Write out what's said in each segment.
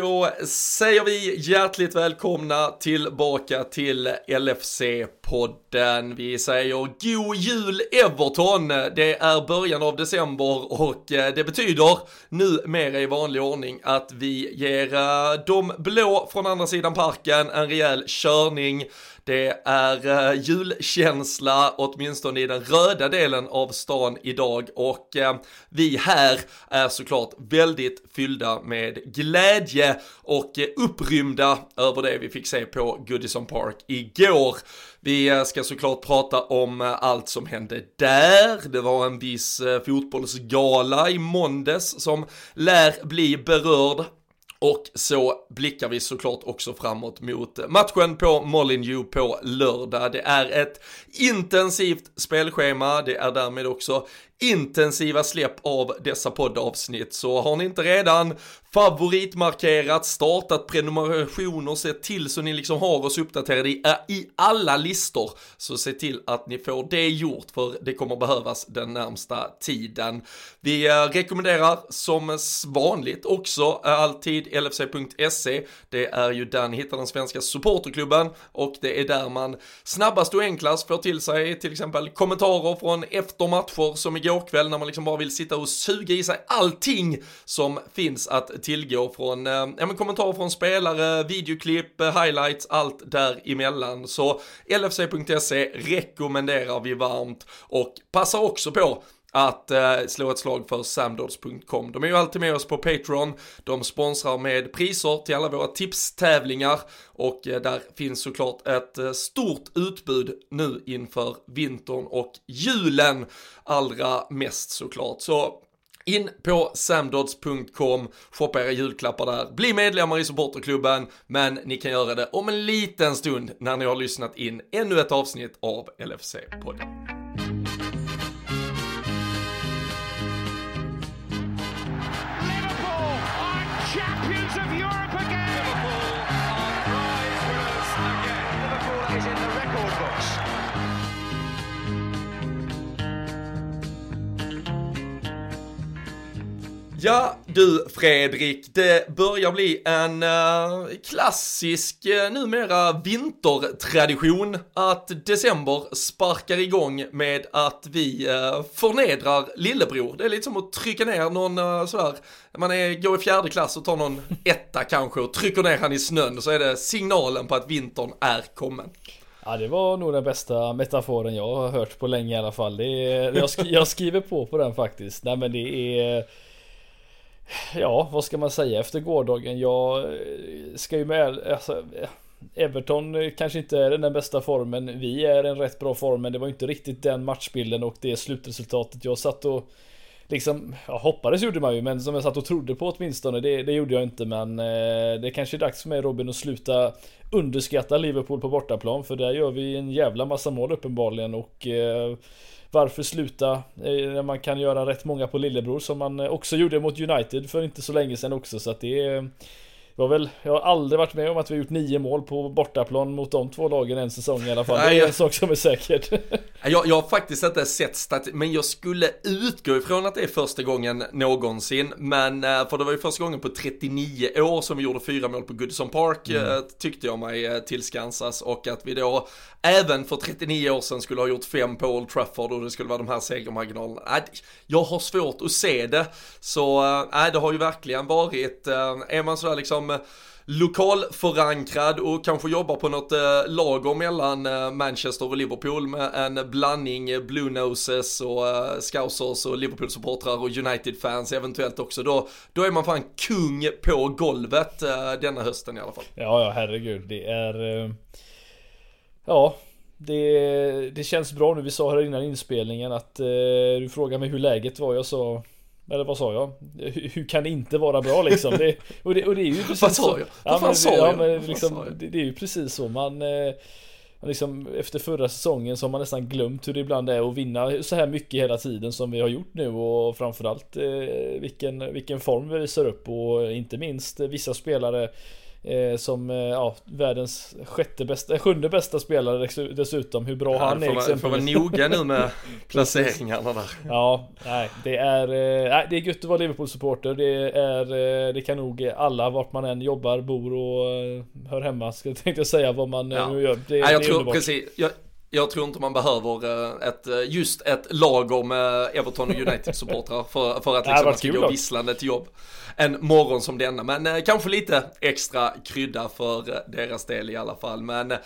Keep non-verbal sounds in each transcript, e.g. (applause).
Då säger vi hjärtligt välkomna tillbaka till LFC-podden. Vi säger god jul Everton. Det är början av december och eh, det betyder nu mer i vanlig ordning att vi ger eh, de blå från andra sidan parken en rejäl körning det är uh, julkänsla, åtminstone i den röda delen av stan idag och uh, vi här är såklart väldigt fyllda med glädje och uh, upprymda över det vi fick se på Goodison Park igår. Vi ska såklart prata om allt som hände där. Det var en viss fotbollsgala i måndags som lär bli berörd och så blickar vi såklart också framåt mot matchen på Molineux på lördag. Det är ett intensivt spelschema, det är därmed också intensiva släpp av dessa poddavsnitt. Så har ni inte redan favoritmarkerat, startat prenumerationer, sett till så ni liksom har oss uppdaterade i, eh, i alla listor. Så se till att ni får det gjort för det kommer behövas den närmsta tiden. Vi eh, rekommenderar som vanligt också eh, alltid LFC.se. Det är ju där ni hittar den svenska supporterklubben och det är där man snabbast och enklast får till sig till exempel kommentarer från eftermatcher som igår kväll när man liksom bara vill sitta och suga i sig allting som finns att tillgå från eh, ja, men kommentarer från spelare, videoklipp, eh, highlights, allt däremellan. Så LFC.se rekommenderar vi varmt och passar också på att eh, slå ett slag för samdods.com. De är ju alltid med oss på Patreon, de sponsrar med priser till alla våra tipstävlingar och eh, där finns såklart ett eh, stort utbud nu inför vintern och julen allra mest såklart. Så in på samdods.com, shoppa era julklappar där, bli medlemmar i supporterklubben, men ni kan göra det om en liten stund när ni har lyssnat in ännu ett avsnitt av LFC-podden. Ja, du Fredrik, det börjar bli en uh, klassisk uh, numera vintertradition att december sparkar igång med att vi uh, förnedrar lillebror. Det är lite som att trycka ner någon uh, sådär, man är, går i fjärde klass och tar någon etta kanske och trycker ner han i snön så är det signalen på att vintern är kommen. Ja det var nog den bästa metaforen jag har hört på länge i alla fall. Det är, jag, sk jag skriver på på den faktiskt. Nej men det är Ja, vad ska man säga efter gårdagen? Jag eh, ska ju med, alltså, eh, Everton eh, kanske inte är den bästa formen. Vi är en rätt bra form, men det var inte riktigt den matchbilden och det slutresultatet jag satt och liksom, ja, hoppades gjorde man ju, men som jag satt och trodde på åtminstone, det, det gjorde jag inte. Men eh, det kanske är dags för mig Robin att sluta underskatta Liverpool på bortaplan, för där gör vi en jävla massa mål uppenbarligen och eh, varför sluta eh, när man kan göra rätt många på lillebror som man eh, också gjorde mot United för inte så länge sedan också. Så att det är var väl, jag har aldrig varit med om att vi gjort nio mål på bortaplan mot de två lagen en säsong i alla fall. det är en sak som är säkert. (laughs) Jag, jag har faktiskt inte sett stat men jag skulle utgå ifrån att det är första gången någonsin. Men, eh, för det var ju första gången på 39 år som vi gjorde fyra mål på Goodison Park, mm. Eh, tyckte jag mig eh, tillskansas. Och att vi då även för 39 år sedan skulle ha gjort fem på Old Trafford och det skulle vara de här segermarginalerna. Jag har svårt att se det. Så, nej, det har ju verkligen varit, är man sådär liksom liksom lokalförankrad och kanske jobbar på något eh, lager mellan eh, Manchester och Liverpool med en blandning Blue Noses och eh, Scousers och Liverpool-supportrar och United-fans eventuellt också. Då, då är man fan kung på golvet eh, denna hösten i alla fall. Ja, ja herregud. Det är... Eh, ja, det, det känns bra nu. Vi sa här innan inspelningen att eh, du frågade mig hur läget var. Jag sa eller vad sa jag? Hur kan det inte vara bra liksom? Det, och, det, och det är ju (laughs) precis Vad sa jag? Vad fan sa jag? Ja, men liksom, det, det, är ju precis så man eh, Liksom efter förra säsongen så har man nästan glömt hur det ibland är att vinna så här mycket hela tiden som vi har gjort nu och framförallt eh, vilken, vilken form vi visar upp och inte minst vissa spelare Eh, som eh, ja, världens sjätte bästa, sjunde bästa spelare dessutom. Hur bra ja, han är får exempelvis. Får vara noga nu med (laughs) placeringarna där. Ja, nej, det är, eh, det är gött att vara Liverpool-supporter. Det är, det kan nog alla vart man än jobbar, bor och hör hemma, ska (laughs) jag tänkte säga vad man ja. nu gör. Det, nej, jag det är tror precis. Jag, jag tror inte man behöver ett, just ett lager med Everton och United-supportrar för, för att liksom man ska gå visslande till jobb en morgon som denna. Men eh, kanske lite extra krydda för eh, deras del i alla fall. Men eh,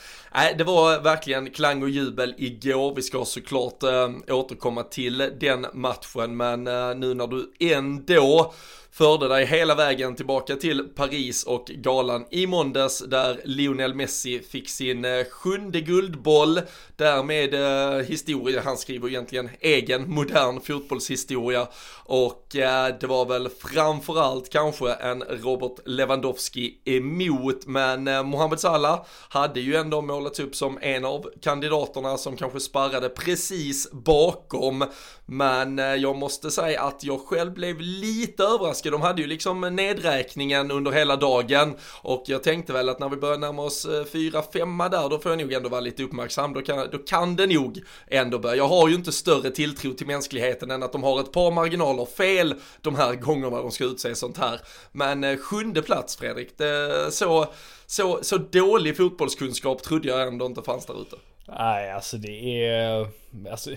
det var verkligen klang och jubel igår. Vi ska såklart eh, återkomma till den matchen. Men eh, nu när du ändå förde dig hela vägen tillbaka till Paris och galan i måndags där Lionel Messi fick sin eh, sjunde guldboll. Därmed eh, historia, han skriver egentligen egen modern fotbollshistoria och eh, det var väl framförallt kanske en Robert Lewandowski emot men eh, Mohamed Salah hade ju ändå målats upp som en av kandidaterna som kanske sparrade precis bakom men eh, jag måste säga att jag själv blev lite överraskad. De hade ju liksom nedräkningen under hela dagen och jag tänkte väl att när vi börjar närma oss eh, fyra, femma där, då får jag nog ändå vara lite uppmärksam. Då kan, då kan det nog ändå börja. Jag har ju inte större tilltro till mänskligheten än att de har ett par marginaler fel de här gångerna de ska utse sånt här. Men eh, sjunde plats Fredrik, det, så, så, så dålig fotbollskunskap trodde jag ändå inte fanns där ute. Nej, alltså det är... Alltså,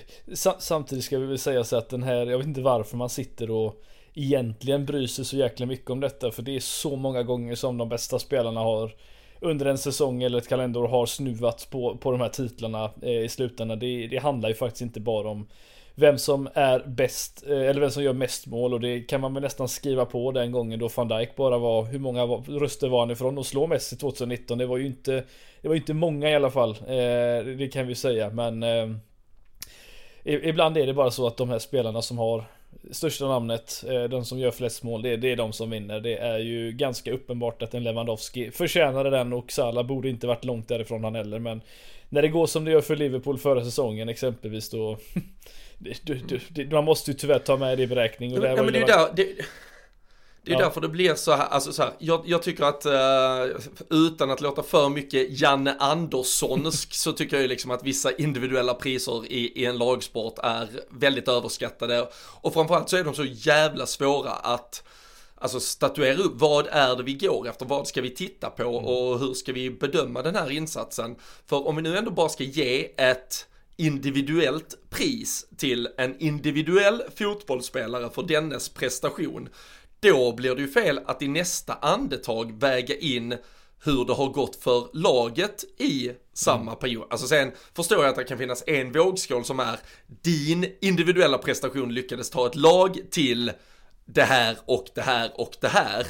samtidigt ska vi väl säga så att den här, jag vet inte varför man sitter och egentligen bryr sig så jäkla mycket om detta. För det är så många gånger som de bästa spelarna har under en säsong eller ett kalendor har snuvat på, på de här titlarna eh, i slutändan. Det, det handlar ju faktiskt inte bara om vem som är bäst, eh, eller vem som gör mest mål och det kan man väl nästan skriva på den gången då van Dijk bara var, hur många röster var han ifrån och slå Messi 2019? Det var ju inte, det var inte många i alla fall, eh, det kan vi säga, men eh, ibland är det bara så att de här spelarna som har största namnet, de som gör flest mål, det, det är de som vinner. Det är ju ganska uppenbart att en Lewandowski förtjänade den och Salah borde inte varit långt därifrån han heller, men när det går som det gör för Liverpool förra säsongen exempelvis då (laughs) du, du, man måste ju tyvärr ta med det i beräkning. Och ja, men det är där, det, det är ja. därför det blir så här, alltså så här, jag, jag tycker att uh, utan att låta för mycket Janne Anderssonsk så tycker jag ju liksom att vissa individuella priser i, i en lagsport är väldigt överskattade och framförallt så är de så jävla svåra att Alltså statuera upp, vad är det vi går efter, vad ska vi titta på mm. och hur ska vi bedöma den här insatsen? För om vi nu ändå bara ska ge ett individuellt pris till en individuell fotbollsspelare för dennes prestation, då blir det ju fel att i nästa andetag väga in hur det har gått för laget i samma mm. period. Alltså sen förstår jag att det kan finnas en vågskål som är din individuella prestation lyckades ta ett lag till det här och det här och det här.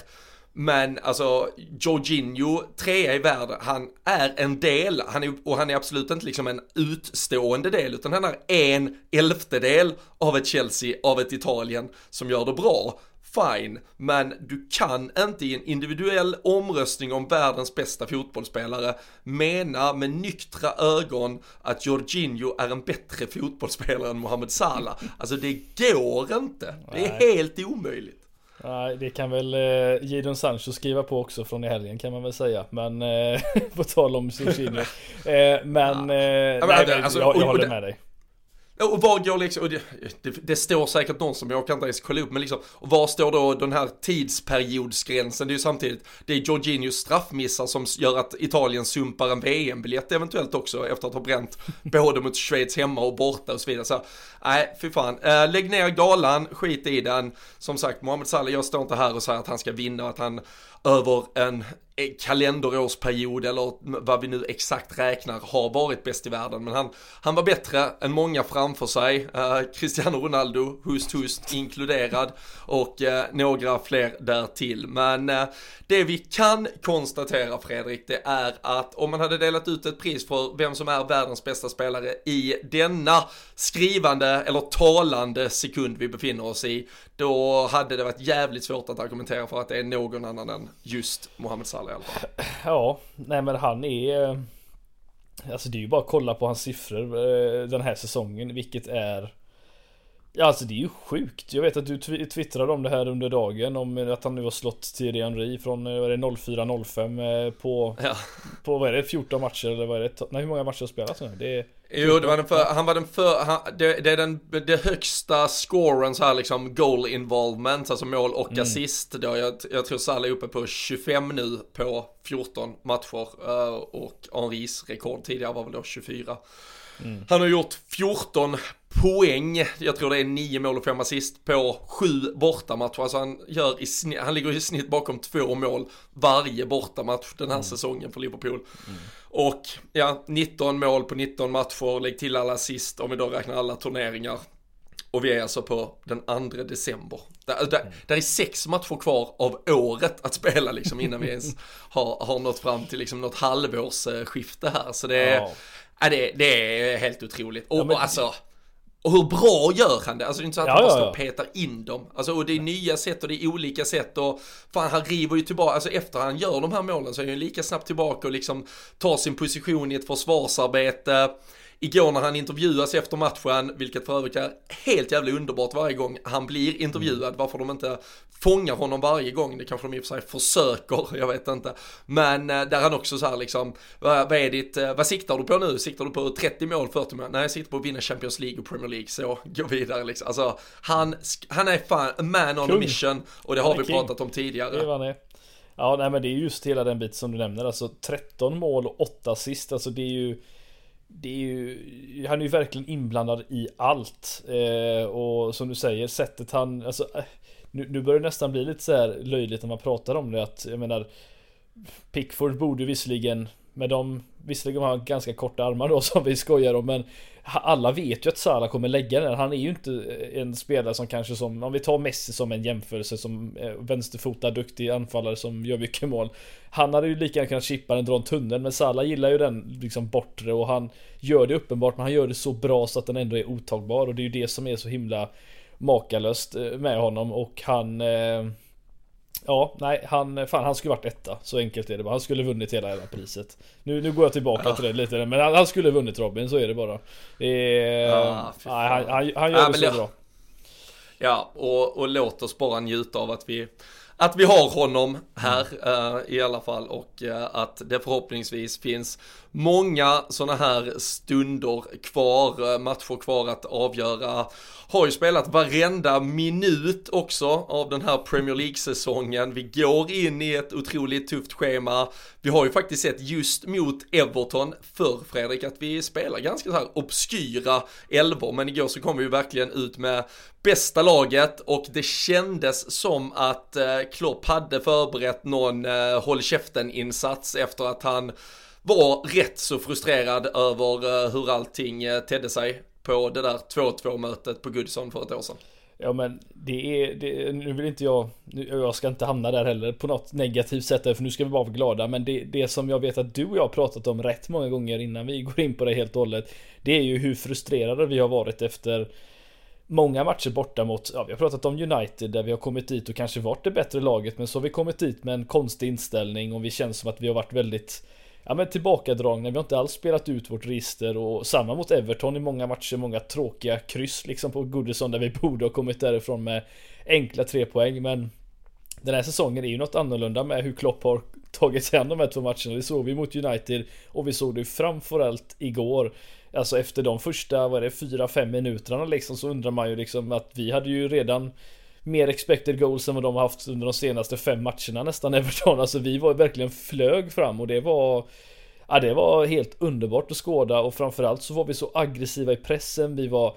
Men alltså, Jorginho, trea i världen, han är en del, han är, och han är absolut inte liksom en utstående del, utan han är en elftedel av ett Chelsea, av ett Italien som gör det bra. Fine, men du kan inte i en individuell omröstning om världens bästa fotbollsspelare mena med nyktra ögon att Jorginho är en bättre fotbollsspelare än Mohamed Salah. Alltså det går inte. Det är helt omöjligt. Nej, det kan väl eh, Jadon Sancho skriva på också från i helgen kan man väl säga. Men eh, (laughs) på tal om Jorginho. Eh, men, eh, nej, men alltså, jag, jag håller med dig. Och var går liksom, och det, det, det, står säkert någon som jag kan inte ens kolla upp, men liksom, och var står då den här tidsperiodsgränsen? Det är ju samtidigt, det är Jorginhos straffmissar som gör att Italien sumpar en VM-biljett eventuellt också efter att ha bränt (laughs) både mot Schweiz hemma och borta och så vidare. Så nej, fy fan. Äh, lägg ner galan, skit i den. Som sagt, Mohamed Salah, jag står inte här och säger att han ska vinna, att han över en Eh, kalenderårsperiod eller vad vi nu exakt räknar har varit bäst i världen. Men han, han var bättre än många framför sig. Eh, Cristiano Ronaldo, hust hust inkluderad och eh, några fler därtill. Men eh, det vi kan konstatera Fredrik, det är att om man hade delat ut ett pris för vem som är världens bästa spelare i denna skrivande eller talande sekund vi befinner oss i, då hade det varit jävligt svårt att argumentera för att det är någon annan än just Mohamed Salah i alla fall. Ja, nej men han är Alltså det är ju bara att kolla på hans siffror eh, den här säsongen, vilket är Ja alltså det är ju sjukt. Jag vet att du twittrade om det här under dagen om att han nu har slått Thierry Henry från 04-05 eh, på, ja. på vad är det, 14 matcher eller vad är det? Nej hur många matcher har spelats nu? Det är Jo, det var den för, han var den för, han, det, det, är den det högsta scoren så här liksom goal involvement, alltså mål och mm. assist. Då jag, jag tror Salah är uppe på 25 nu på 14 matcher uh, och Henris rekord tidigare var väl då 24. Mm. Han har gjort 14 poäng, jag tror det är 9 mål och 5 assist på 7 bortamatcher. Alltså han, gör i snitt, han ligger i snitt bakom två mål varje bortamatch den här mm. säsongen för Liverpool. Mm. Och ja, 19 mål på 19 matcher, lägg till alla assist om vi då räknar alla turneringar. Och vi är alltså på den 2 december. Där, där, mm. där är sex matcher kvar av året att spela liksom innan vi ens har, har nått fram till liksom något halvårsskifte här. Så det är, ja. ja det, det, är helt otroligt. Och, ja, men... och alltså och hur bra gör han det? Alltså det är inte så att ja, han bara står och petar in dem. Alltså och det är nya sätt och det är olika sätt och fan han river ju tillbaka, alltså efter han gör de här målen så är han ju lika snabbt tillbaka och liksom tar sin position i ett försvarsarbete. Igår när han intervjuas efter matchen, vilket för övrigt är helt jävla underbart varje gång han blir intervjuad, varför de inte fångar honom varje gång, det kanske de i och för sig försöker, (laughs) jag vet inte. Men eh, där han också så här liksom, vad, är ditt, eh, vad siktar du på nu? Siktar du på 30 mål, 40 mål? Nej, jag siktar på att vinna Champions League och Premier League, så (laughs) gå vidare liksom. Alltså, han, han är fan a man on Kung. a mission och det har vi king. pratat om tidigare. Ja, nej men det är just hela den biten som du nämner, alltså 13 mål och 8 assist, alltså det är ju det är ju, han är ju verkligen inblandad i allt. Eh, och som du säger, sättet han, alltså, eh, nu, nu börjar det nästan bli lite så här löjligt när man pratar om det att, jag menar, Pickford borde visserligen, med de, visserligen har han ganska korta armar då (laughs) som vi skojar om, men alla vet ju att Salah kommer lägga den. Han är ju inte eh, en spelare som kanske som, om vi tar Messi som en jämförelse som eh, vänsterfotad duktig anfallare som gör mycket mål. Han hade ju lika gärna kunnat chippa den, dra en tunnel, men Salah gillar ju den liksom bortre och han gör det uppenbart, men han gör det så bra så att den ändå är otagbar och det är ju det som är så himla makalöst eh, med honom och han eh, Ja, nej, han, fan, han skulle varit etta. Så enkelt är det bara. Han skulle vunnit hela jävla priset. Nu, nu går jag tillbaka ja. till det lite, men han, han, skulle vunnit Robin, så är det bara. Det är, ja, nej, han, han, han, gör ja, det så bra. Ja, och, och låt oss bara njuta av att vi att vi har honom här uh, i alla fall och uh, att det förhoppningsvis finns många sådana här stunder kvar, uh, matcher kvar att avgöra. Har ju spelat varenda minut också av den här Premier League-säsongen. Vi går in i ett otroligt tufft schema. Vi har ju faktiskt sett just mot Everton för Fredrik att vi spelar ganska så här obskyra elvor, men igår så kom vi ju verkligen ut med bästa laget och det kändes som att eh, Klopp hade förberett någon eh, håll käften-insats efter att han var rätt så frustrerad över eh, hur allting tedde sig på det där 2-2 mötet på Goodison för ett år sedan. Ja men det är, det, nu vill inte jag, jag ska inte hamna där heller på något negativt sätt för nu ska vi bara vara glada men det, det som jag vet att du och jag har pratat om rätt många gånger innan vi går in på det helt och hållet Det är ju hur frustrerade vi har varit efter många matcher borta mot, ja vi har pratat om United där vi har kommit dit och kanske varit det bättre laget men så har vi kommit dit med en konstig inställning och vi känns som att vi har varit väldigt Ja men tillbakadragna, vi har inte alls spelat ut vårt register och samma mot Everton i många matcher, många tråkiga kryss liksom på Goodison där vi (laughs) borde ha kommit därifrån med enkla tre poäng men den här säsongen är ju något annorlunda med hur Klopp har tagit sig an de här två matcherna. Det såg vi mot United och vi såg det framförallt igår Alltså efter de första, vad är det, 4-5 minuterna liksom så undrar man ju liksom att vi hade ju redan mer expected goals än vad de har haft under de senaste fem matcherna nästan (laughs) Everton. Alltså vi var verkligen flög fram och det var Ja det var helt underbart att skåda och framförallt så var vi så aggressiva i pressen. Vi var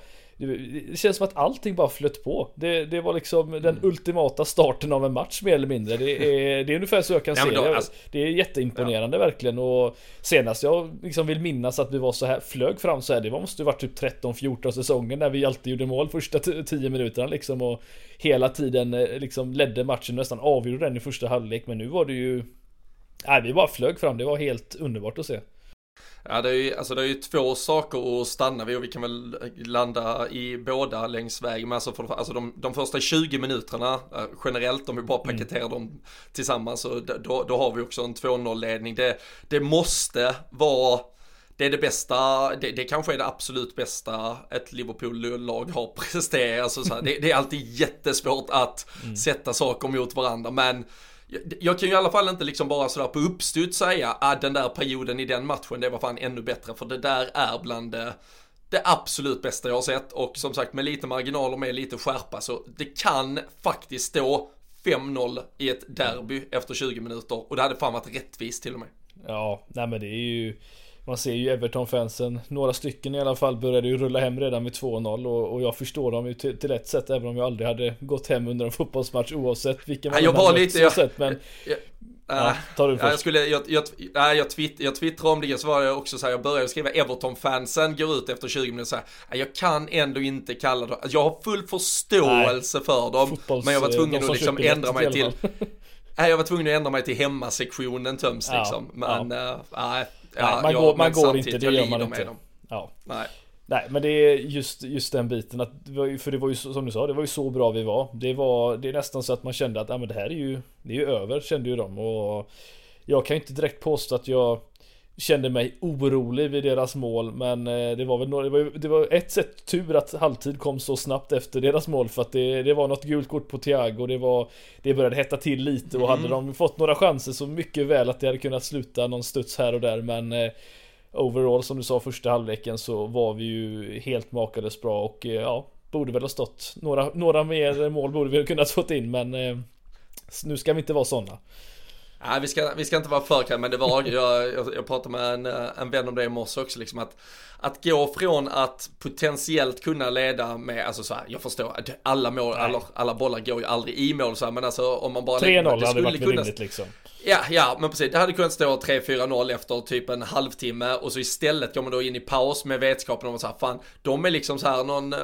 det känns som att allting bara flöt på. Det, det var liksom den mm. ultimata starten av en match mer eller mindre. Det är, det är ungefär så jag kan ja, se då, det. Alltså, det är jätteimponerande ja. verkligen. Och senast jag liksom vill minnas att vi var så här, flög fram så här. Det måste ju varit typ 13-14 säsonger när vi alltid gjorde mål första 10 minuterna liksom. Och hela tiden eh, liksom ledde matchen nästan avgjorde den i första halvlek. Men nu var det ju... Nej, vi bara flög fram. Det var helt underbart att se. Ja, det är ju, alltså det är ju två saker att stanna vid och vi kan väl landa i båda längs vägen. Men alltså, för, alltså de, de första 20 minuterna eh, generellt, om vi bara mm. paketerar mm. dem tillsammans, så då, då har vi också en 2-0 ledning. Det, det måste vara det är det bästa, det, det kanske är det absolut bästa ett Liverpool-lag har presterat. Alltså, så här, det, det, är alltid jättesvårt att mm. sätta saker mot varandra, men jag kan ju i alla fall inte liksom bara sådär på uppstuds säga att den där perioden i den matchen, det var fan ännu bättre, för det där är bland det, det absolut bästa jag har sett. Och som sagt med lite marginaler med lite skärpa så det kan faktiskt stå 5-0 i ett derby efter 20 minuter. Och det hade fan varit rättvist till och med. Ja, nej men det är ju man ser ju Everton-fansen, några stycken i alla fall började ju rulla hem redan med 2-0 och, och, jag förstår dem ju till, till ett sätt även om jag aldrig hade gått hem under en fotbollsmatch oavsett vilken man ja, jag var lite, jag, sett, men jag, Ja, tar du först. Jag, skulle, jag, jag, jag, jag, twitt, jag twittrade om det, så var det också så här, jag började skriva Everton-fansen går ut efter 20 minuter så här, jag kan ändå inte kalla dem, jag har full förståelse Nej. för dem, men jag var tvungen att liksom ändra mig till, Nej, jag var tvungen att ändra mig till hemmasektionen töms ja, liksom, men ja. Äh, Ja, man går, man går inte, det gör man inte. Ja. Nej. Nej men det är just, just den biten att, för det var ju som du sa, det var ju så bra vi var. Det var, det är nästan så att man kände att, ja men det här är ju, det är ju över kände ju de och Jag kan ju inte direkt påstå att jag kände mig orolig vid deras mål men eh, det var väl några, det var, det var ett sätt tur att halvtid kom så snabbt efter deras mål för att det, det var något gult kort på Thiago det var Det började hetta till lite och mm. hade de fått några chanser så mycket väl att det hade kunnat sluta någon studs här och där men eh, Overall som du sa första halvleken så var vi ju helt makades bra och eh, ja Borde väl ha stått några, några mer mål borde vi ha kunnat fått in men Nu ska vi inte vara sådana Nej, vi ska, vi ska inte vara för men det var, jag, jag, jag pratade med en, en vän om det i morse också, liksom att, att gå från att potentiellt kunna leda med, alltså så här, jag förstår, alla mål, alla, alla bollar går ju aldrig i mål så här, men alltså om man bara... 3-0 hade varit kunna, rimligt liksom. Ja, ja, men precis. Det hade kunnat stå 3-4-0 efter typ en halvtimme och så istället går man då in i paus med vetskapen om att så här, fan, de är liksom så här någon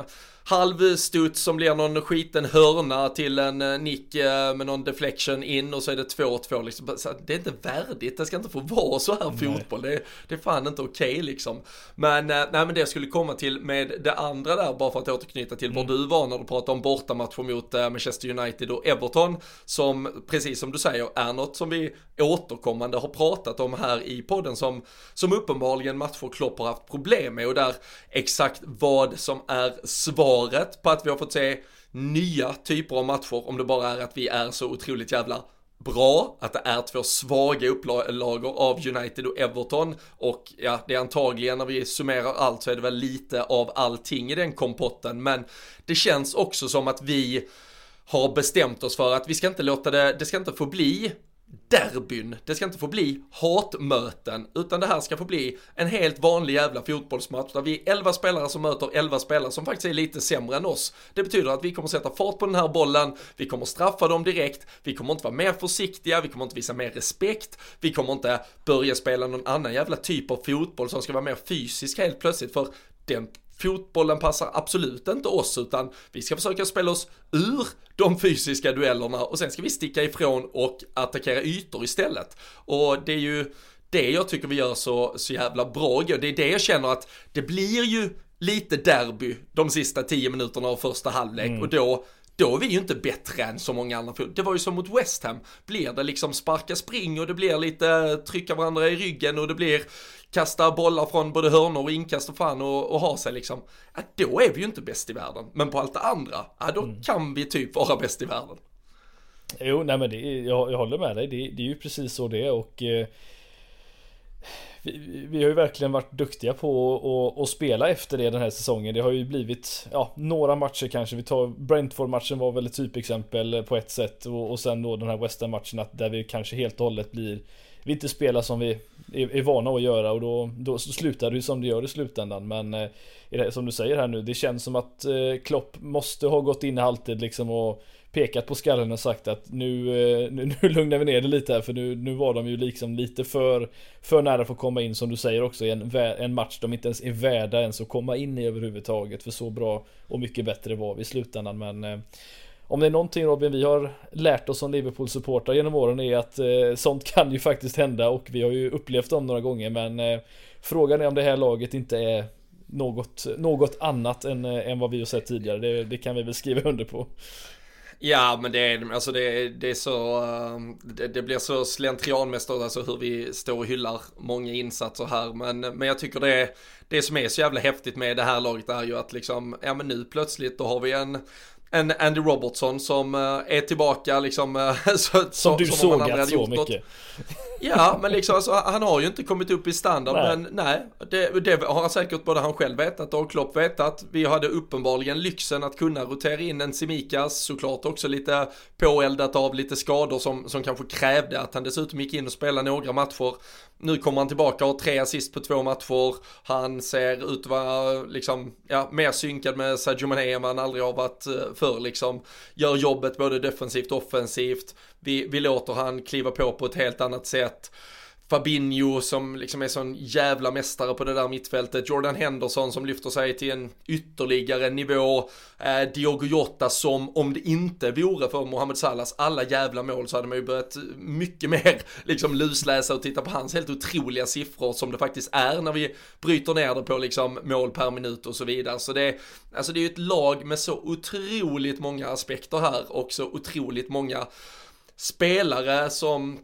halvstuds som blir någon skiten hörna till en eh, nick eh, med någon deflection in och så är det 2-2 liksom. Det är inte värdigt, det ska inte få vara så här nej. fotboll. Det, det är fan inte okej okay, liksom. Men, eh, nej men det jag skulle komma till med det andra där, bara för att återknyta till mm. var du var när du pratade om bortamatcher mot Manchester United och Everton, som precis som du säger är något som vi återkommande har pratat om här i podden som, som uppenbarligen matcher Klopp har haft problem med och där exakt vad som är svaret på att vi har fått se nya typer av matcher om det bara är att vi är så otroligt jävla bra, att det är två svaga upplagor av United och Everton och ja, det är antagligen när vi summerar allt så är det väl lite av allting i den kompotten, men det känns också som att vi har bestämt oss för att vi ska inte låta det, det ska inte få bli derbyn. Det ska inte få bli hatmöten, utan det här ska få bli en helt vanlig jävla fotbollsmatch där vi är 11 spelare som möter 11 spelare som faktiskt är lite sämre än oss. Det betyder att vi kommer sätta fart på den här bollen, vi kommer straffa dem direkt, vi kommer inte vara mer försiktiga, vi kommer inte visa mer respekt, vi kommer inte börja spela någon annan jävla typ av fotboll som ska vara mer fysisk helt plötsligt, för den fotbollen passar absolut inte oss utan vi ska försöka spela oss ur de fysiska duellerna och sen ska vi sticka ifrån och attackera ytor istället. Och det är ju det jag tycker vi gör så, så jävla bra. Det är det jag känner att det blir ju lite derby de sista tio minuterna av första halvlek mm. och då då är vi ju inte bättre än så många andra. Det var ju som mot West Ham. Blir det liksom sparka spring och det blir lite trycka varandra i ryggen och det blir kasta bollar från både hörnor och inkast och fan och, och ha sig liksom. Ja, då är vi ju inte bäst i världen. Men på allt det andra, ja då mm. kan vi typ vara bäst i världen. Jo, nej men det, jag, jag håller med dig. Det, det är ju precis så det är och eh, vi, vi, har ju verkligen varit duktiga på att spela efter det den här säsongen. Det har ju blivit ja, några matcher kanske. Vi tar Brentford-matchen var väl ett typexempel på ett sätt och, och sen då den här West matchen där vi kanske helt och hållet blir vi inte spelar som vi är, är vana att göra och då, då slutar det ju som det gör i slutändan. Men eh, som du säger här nu, det känns som att eh, Klopp måste ha gått in i halvtid liksom och pekat på skallen och sagt att nu, eh, nu, (laughs) nu lugnar vi ner det lite här för nu, nu var de ju liksom lite för, för nära för att komma in som du säger också i en, en match de inte ens är värda ens att komma in i överhuvudtaget för så bra och mycket bättre var vi i slutändan men eh, om det är någonting Robin vi har lärt oss som Liverpool-supportrar genom åren är att eh, sånt kan ju faktiskt hända och vi har ju upplevt dem några gånger men eh, frågan är om det här laget inte är något, något annat än, eh, än vad vi har sett tidigare. Det, det kan vi väl skriva under på. Ja men det är, alltså det, det är så, ehm, det, det, blir så slentrianmässigt alltså hur vi står och hyllar många insatser här. Men, men jag tycker det, det som är så jävla häftigt med det här laget är ju att liksom, ja men nu plötsligt då har vi en en Andy Robertson som uh, är tillbaka liksom. Uh, (laughs) så, som du som sågat så mycket. Något. Ja, men liksom alltså, han har ju inte kommit upp i standard. Nej. Men nej, det, det, har säkert både han själv vetat och Klopp vetat. Vi hade uppenbarligen lyxen att kunna rotera in en Simikas, såklart också lite påeldat av lite skador som, som kanske krävde att han dessutom gick in och spelade några matcher. Nu kommer han tillbaka och har tre assist på två matcher. Han ser ut att vara liksom, ja, mer synkad med Sadio Mané än vad han aldrig har varit för liksom. Gör jobbet både defensivt och offensivt. Vi, vi låter han kliva på på ett helt annat sätt. Fabinho som liksom är sån jävla mästare på det där mittfältet. Jordan Henderson som lyfter sig till en ytterligare nivå. Eh, Diogo Jota som om det inte vore för Mohamed Salahs alla jävla mål så hade man ju börjat mycket (laughs) mer liksom lusläsa och titta på hans helt otroliga siffror som det faktiskt är när vi bryter ner det på liksom mål per minut och så vidare. Så det, alltså det är ju ett lag med så otroligt många aspekter här och så otroligt många spelare som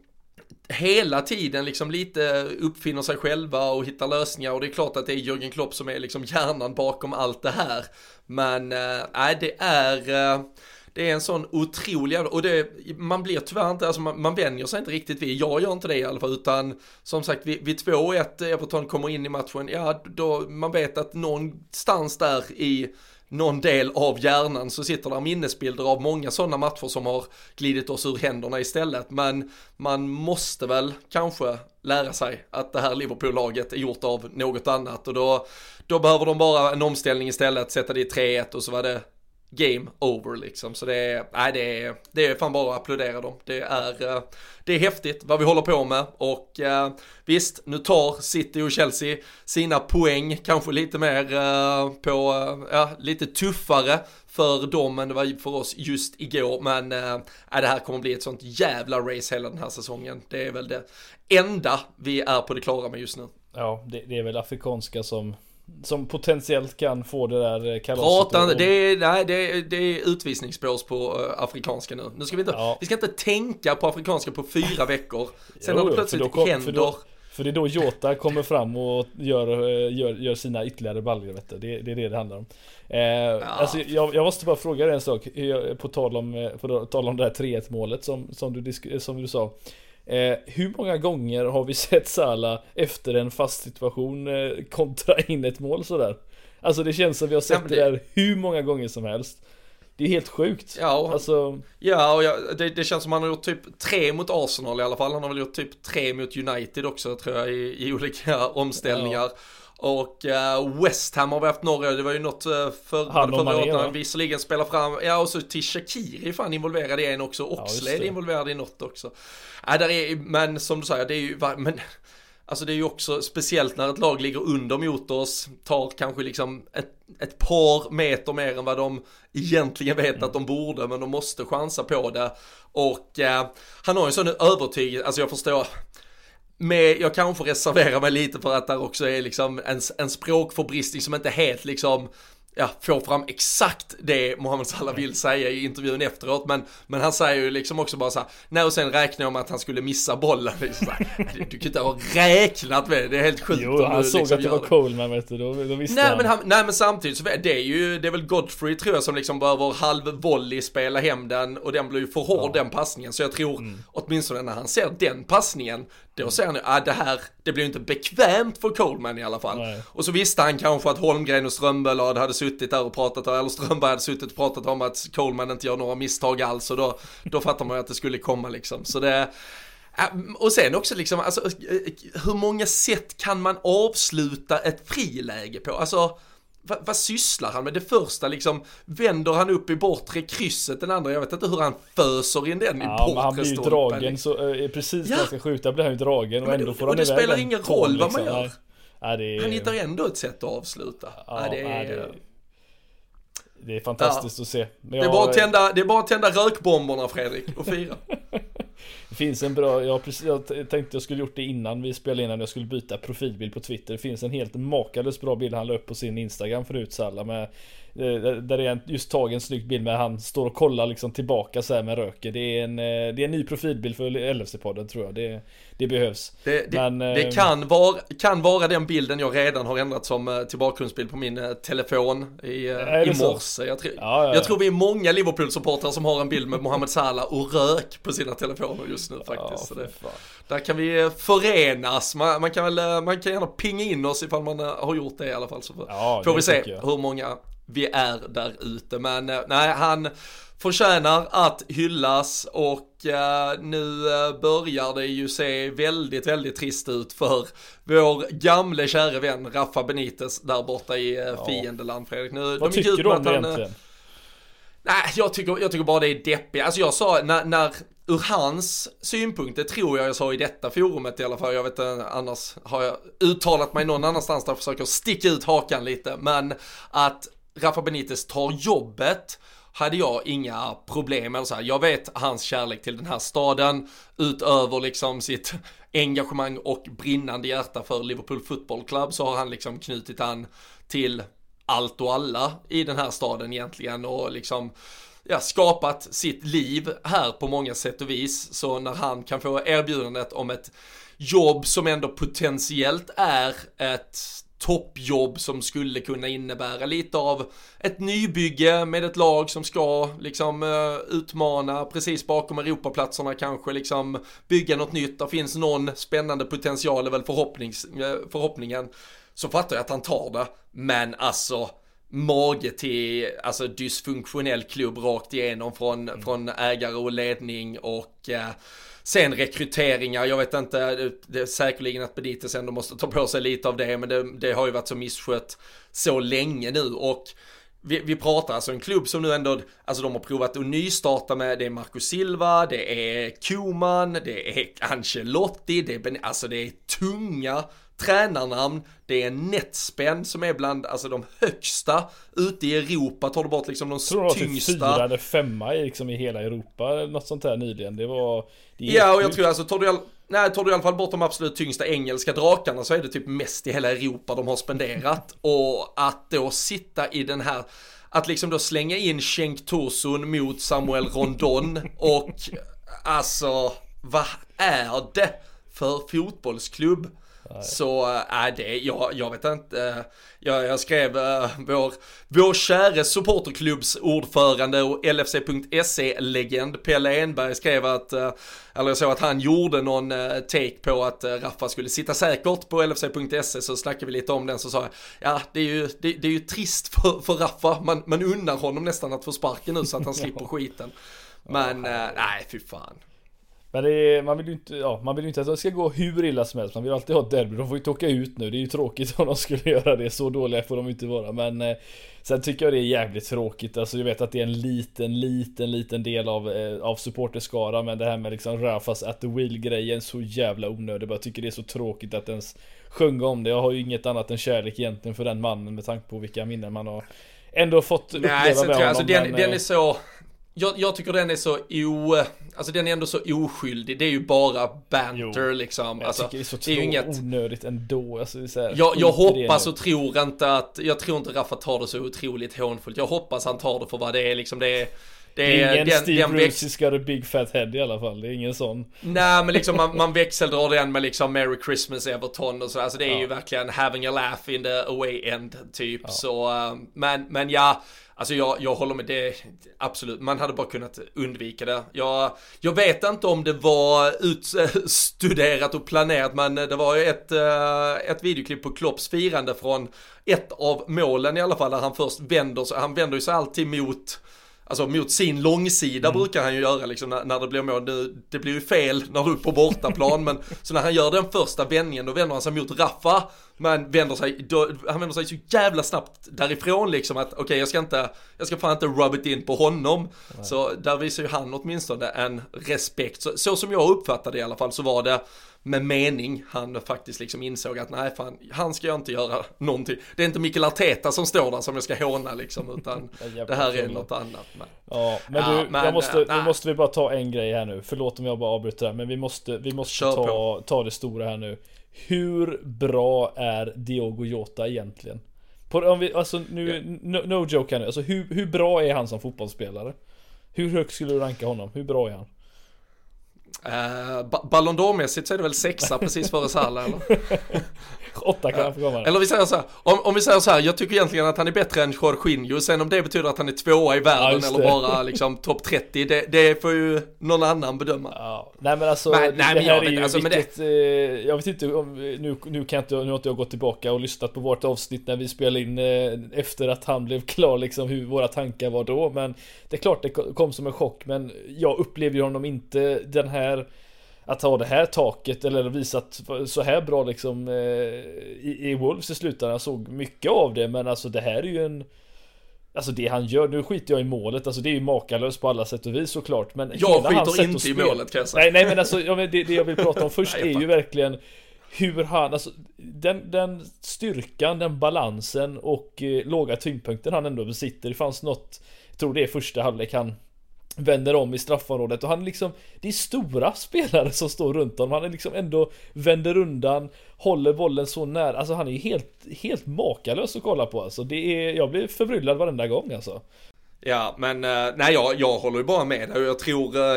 hela tiden liksom lite uppfinner sig själva och hittar lösningar och det är klart att det är Jörgen Klopp som är liksom hjärnan bakom allt det här. Men eh, nej, äh, det är äh, det är en sån otrolig och det, man blir tyvärr inte, alltså man, man vänjer sig inte riktigt vid, jag gör inte det i alla fall, utan som sagt vid, vid 2-1 Everton kommer in i matchen, ja då man vet att någonstans där i någon del av hjärnan så sitter där minnesbilder av många sådana matcher som har glidit oss ur händerna istället. Men man måste väl kanske lära sig att det här Liverpool-laget är gjort av något annat och då, då behöver de bara en omställning istället, sätta det i 3-1 och så var det game over liksom. Så det är, nej det är, det är fan bara att applådera dem. Det är, eh, det är häftigt vad vi håller på med och eh, visst, nu tar City och Chelsea sina poäng, kanske lite mer eh, på, eh, ja, lite tuffare för dem än det var för oss just igår. Men äh, det här kommer bli ett sånt jävla race hela den här säsongen. Det är väl det enda vi är på det klara med just nu. Ja, det, det är väl afrikanska som som potentiellt kan få det där kalaset Prata det är, nej, det är, det är utvisningsspårs på uh, afrikanska nu. Nu ska vi inte, ja. vi ska inte tänka på afrikanska på fyra veckor. Sen jo, har det plötsligt kom, händer. För då, för det är då Jota kommer fram och gör, eh, gör, gör sina ytterligare baljor vet du. Det, det är det det handlar om. Eh, ja. Alltså jag, jag, måste bara fråga dig en sak. På tal om, eh, på tal om det här 3-1 målet som, som, du, som du sa. Eh, hur många gånger har vi (laughs) sett Sala efter en fast situation eh, kontra in ett mål sådär? Alltså det känns som vi har sett ja, det... det där hur många gånger som helst. Det är helt sjukt. Ja, alltså... ja och ja, det, det, känns som han har gjort typ tre mot Arsenal i alla fall. Han har väl gjort typ tre mot United också tror jag i, i olika omställningar. Ja. Och uh, West Ham har vi haft några, det var ju något uh, för, förra året när han visserligen spelar fram, ja och så till Shakiri fan involverad i en också, Oxlade ja, är involverad i något också. Ja, där är, men som du säger, det är ju, men Alltså det är ju också speciellt när ett lag ligger under mot oss, tar kanske liksom ett, ett par meter mer än vad de egentligen vet att de borde, men de måste chansa på det. Och eh, han har ju en sån övertygelse, alltså jag förstår, med, jag kanske reserverar mig lite för att det också är liksom en, en språkförbristning som inte helt liksom ja, får fram exakt det Mohamed Salah vill säga i intervjun efteråt. Men, men han säger ju liksom också bara så här, nej och sen räknar jag med att han skulle missa bollen. (laughs) Liksom här, du kan inte ha räknat med det, det är helt sjukt. Jo, han såg liksom att det var Coleman vet du, då, då visste nej, han. Men han. Nej men samtidigt så det är ju, det är väl Godfrey tror jag som liksom behöver halv volley spela hem den och den blir ju för hård ja. den passningen. Så jag tror, mm. åtminstone när han ser den passningen, då ser han ju, ah, det här, det blir ju inte bekvämt för Coleman i alla fall. Nej. Och så visste han kanske att Holmgren och Strömblad hade suttit där och pratat, eller Strömberg hade suttit och pratat om att Coleman inte gör några misstag alls och då, då fattar man ju att det skulle komma liksom. Så det, och sen också liksom, alltså, hur många sätt kan man avsluta ett friläge på? Alltså, vad, vad sysslar han med? Det första liksom vänder han upp i bortre krysset, den andra, jag vet inte hur han föser in den ja, i bortre han blir ju dragen, så eh, precis när han ska skjuta blir han ju dragen och ändå får han Och det spelar ingen roll vad man liksom. gör. Ja, är... Han hittar ändå ett sätt att avsluta. Ja, det är... det. Det är fantastiskt ja. att se. Men det, är bara att tända, det är bara att tända rökbomberna Fredrik och fira. (laughs) det finns en bra, jag, precis, jag tänkte jag skulle gjort det innan vi spelade in, när jag skulle byta profilbild på Twitter. Det finns en helt makalöst bra bild han la upp på sin Instagram förut Salla med där det är just tagen en snygg bild med han står och kollar liksom tillbaka så med röken. Det är en, det är en ny profilbild för LFC-podden tror jag. Det, det behövs. Det, det, Men, det kan, vara, kan vara den bilden jag redan har ändrat som till bakgrundsbild på min telefon i, i morse. Jag, tr ja, ja, ja. jag tror vi är många Liverpool-supportrar som har en bild med Mohamed Salah och rök på sina telefoner just nu faktiskt. Det, där kan vi förenas. Man, man, kan väl, man kan gärna pinga in oss ifall man har gjort det i alla fall. Så får vi se hur många vi är där ute. Men eh, nej, han förtjänar att hyllas och uh, nu uh, börjar det ju se väldigt, väldigt trist ut för vår gamle käre vän Rafa Benitez där borta i uh, ja. fiendeland Fredrik. Nu, Vad tycker du om det egentligen? Nej, jag tycker, jag tycker bara det är deppigt. Alltså jag sa när, när ur hans synpunkt, det tror jag jag sa i detta forumet i alla fall, jag vet inte, annars har jag uttalat mig någon annanstans där jag försöker sticka ut hakan lite, men att Rafa Benitez tar jobbet hade jag inga problem eller så här. Jag vet hans kärlek till den här staden utöver liksom sitt engagemang och brinnande hjärta för Liverpool Football Club så har han liksom knutit an till allt och alla i den här staden egentligen och liksom ja, skapat sitt liv här på många sätt och vis. Så när han kan få erbjudandet om ett jobb som ändå potentiellt är ett toppjobb som skulle kunna innebära lite av ett nybygge med ett lag som ska liksom uh, utmana precis bakom Europaplatserna kanske liksom bygga något nytt. Det finns någon spännande potential är väl förhoppnings, uh, förhoppningen. Så fattar jag att han tar det, men alltså mage till alltså dysfunktionell klubb rakt igenom från, mm. från ägare och ledning och eh, sen rekryteringar, jag vet inte, det, det är säkerligen att Benitez ändå måste ta på sig lite av det, men det, det har ju varit så misskött så länge nu och vi, vi, pratar alltså en klubb som nu ändå, alltså de har provat att nystarta med, det är Marco Silva, det är Koman, det är Ancelotti, det är, alltså det är tunga tränarnamn, det är en netspänn som är bland alltså, de högsta ute i Europa, tar du bort liksom de tror typ tyngsta. Tror fyra eller femma i, liksom, i hela Europa, något sånt här nyligen. Det var... Det ja, och jag tror alltså, tar du, all, nej, tar du i alla fall bort de absolut tyngsta engelska drakarna så är det typ mest i hela Europa de har spenderat. och att då sitta i den här att liksom då slänga in Cenk Tosun mot Samuel Rondon och alltså vad är det för fotbollsklubb? Så är äh, det, jag, jag vet inte, jag, jag skrev äh, vår, vår käre supporterklubbs ordförande och LFC.se-legend Pelle Enberg skrev att, äh, eller jag såg att han gjorde någon äh, take på att äh, Raffa skulle sitta säkert på LFC.se så snackade vi lite om den så sa jag, ja det är ju, det, det är ju trist för, för Raffa, man, man unnar honom nästan att få sparken nu så att han (laughs) slipper skiten. Men nej, fy fan. Men är, man vill ju inte, ja, man vill ju inte att det ska gå hur illa som helst. Man vill alltid ha ett derby. De får ju inte åka ut nu. Det är ju tråkigt om de skulle göra det. Så dåliga får de inte vara. Men eh, sen tycker jag det är jävligt tråkigt. Alltså jag vet att det är en liten, liten, liten del av, eh, av supporterskara. Men det här med liksom Rafas at the wheel grejen så jävla onödig. Jag tycker det är så tråkigt att ens sjunga om det. Jag har ju inget annat än kärlek egentligen för den mannen med tanke på vilka minnen man har ändå fått uppleva Nej, med honom. Alltså den, men, den är så jag, jag, tycker den är så o... Alltså den är ändå så oskyldig. Det är ju bara banter jo. liksom. Jag alltså, tycker det är så det är ju inget... onödigt ändå. Alltså, det är så här, jag, jag hoppas och tror inte att... Jag tror inte Raffa tar det så otroligt hånfullt. Jag hoppas han tar det för vad det är liksom. Det är... Det är, ingen den, Steve den Bruce got a big fat head i alla fall. Det är ingen sån. Nej men liksom man, (laughs) man växeldrar den med liksom Merry Christmas Everton och så. Alltså det är ja. ju verkligen having a laugh in the away end typ. Ja. Så, uh, men, men ja. Alltså jag, jag håller med det, absolut, man hade bara kunnat undvika det. Jag, jag vet inte om det var utstuderat (laughs) och planerat, men det var ju ett, eh, ett videoklipp på Klopps firande från ett av målen i alla fall, där han först vänder sig, han vänder sig alltid mot Alltså mot sin långsida mm. brukar han ju göra liksom när, när det blir mål. Det, det blir ju fel när du är på bortaplan men så när han gör den första vändningen då vänder han sig mot Raffa men vänder sig, då, han vänder sig så jävla snabbt därifrån liksom att okej okay, jag ska inte, jag ska fan inte rub it in på honom. Nej. Så där visar ju han åtminstone en respekt. Så, så som jag uppfattade i alla fall så var det med mening han faktiskt liksom insåg att nej fan, han ska jag inte göra någonting. Det är inte Mikael Arteta som står där som jag ska håna liksom utan (laughs) det här är något annat. Men, ja, men ja, du, men, jag måste, äh, nu måste vi bara ta en grej här nu. Förlåt om jag bara avbryter här, men vi måste, vi måste ta, ta det stora här nu. Hur bra är Diogo Jota egentligen? På, om vi, alltså nu, no, no joke här nu. Alltså hur, hur bra är han som fotbollsspelare? Hur högt skulle du ranka honom? Hur bra är han? Uh, Ballon d'Or-mässigt så är det väl sexa precis före Salah eller? (laughs) Åtta kan få komma. Eller vi säger så här, om, om vi säger så här, jag tycker egentligen att han är bättre än Jorginho, sen om det betyder att han är tvåa i världen ja, eller bara liksom topp 30, det, det får ju någon annan bedöma. Ja. Nej men alltså, men, det, nej, det här är ju alltså, vilket, det... eh, jag vet inte om, nu, nu kan jag inte, nu har inte jag gått tillbaka och lyssnat på vårt avsnitt när vi spelade in eh, efter att han blev klar liksom hur våra tankar var då, men det är klart det kom som en chock, men jag upplevde honom inte den här att ha det här taket eller visat så här bra liksom eh, i, i Wolves i slutändan. Jag såg mycket av det men alltså det här är ju en Alltså det han gör, nu skiter jag i målet, alltså det är ju makalöst på alla sätt och vis såklart men Jag skiter inte i målet kan jag säga. Nej nej men alltså det, det jag vill prata om (laughs) först är ju verkligen Hur han, alltså den, den styrkan, den balansen och eh, låga tyngdpunkten han ändå besitter. Det fanns något Jag tror det är första halvlek han vänder om i straffområdet och han liksom Det är stora spelare som står runt honom. Han är liksom ändå vänder undan Håller bollen så nära. Alltså han är ju helt Helt makalös att kolla på alltså. Det är Jag blir förbryllad varenda gång alltså. Ja, men uh, nej, jag, jag håller ju bara med och jag tror, uh,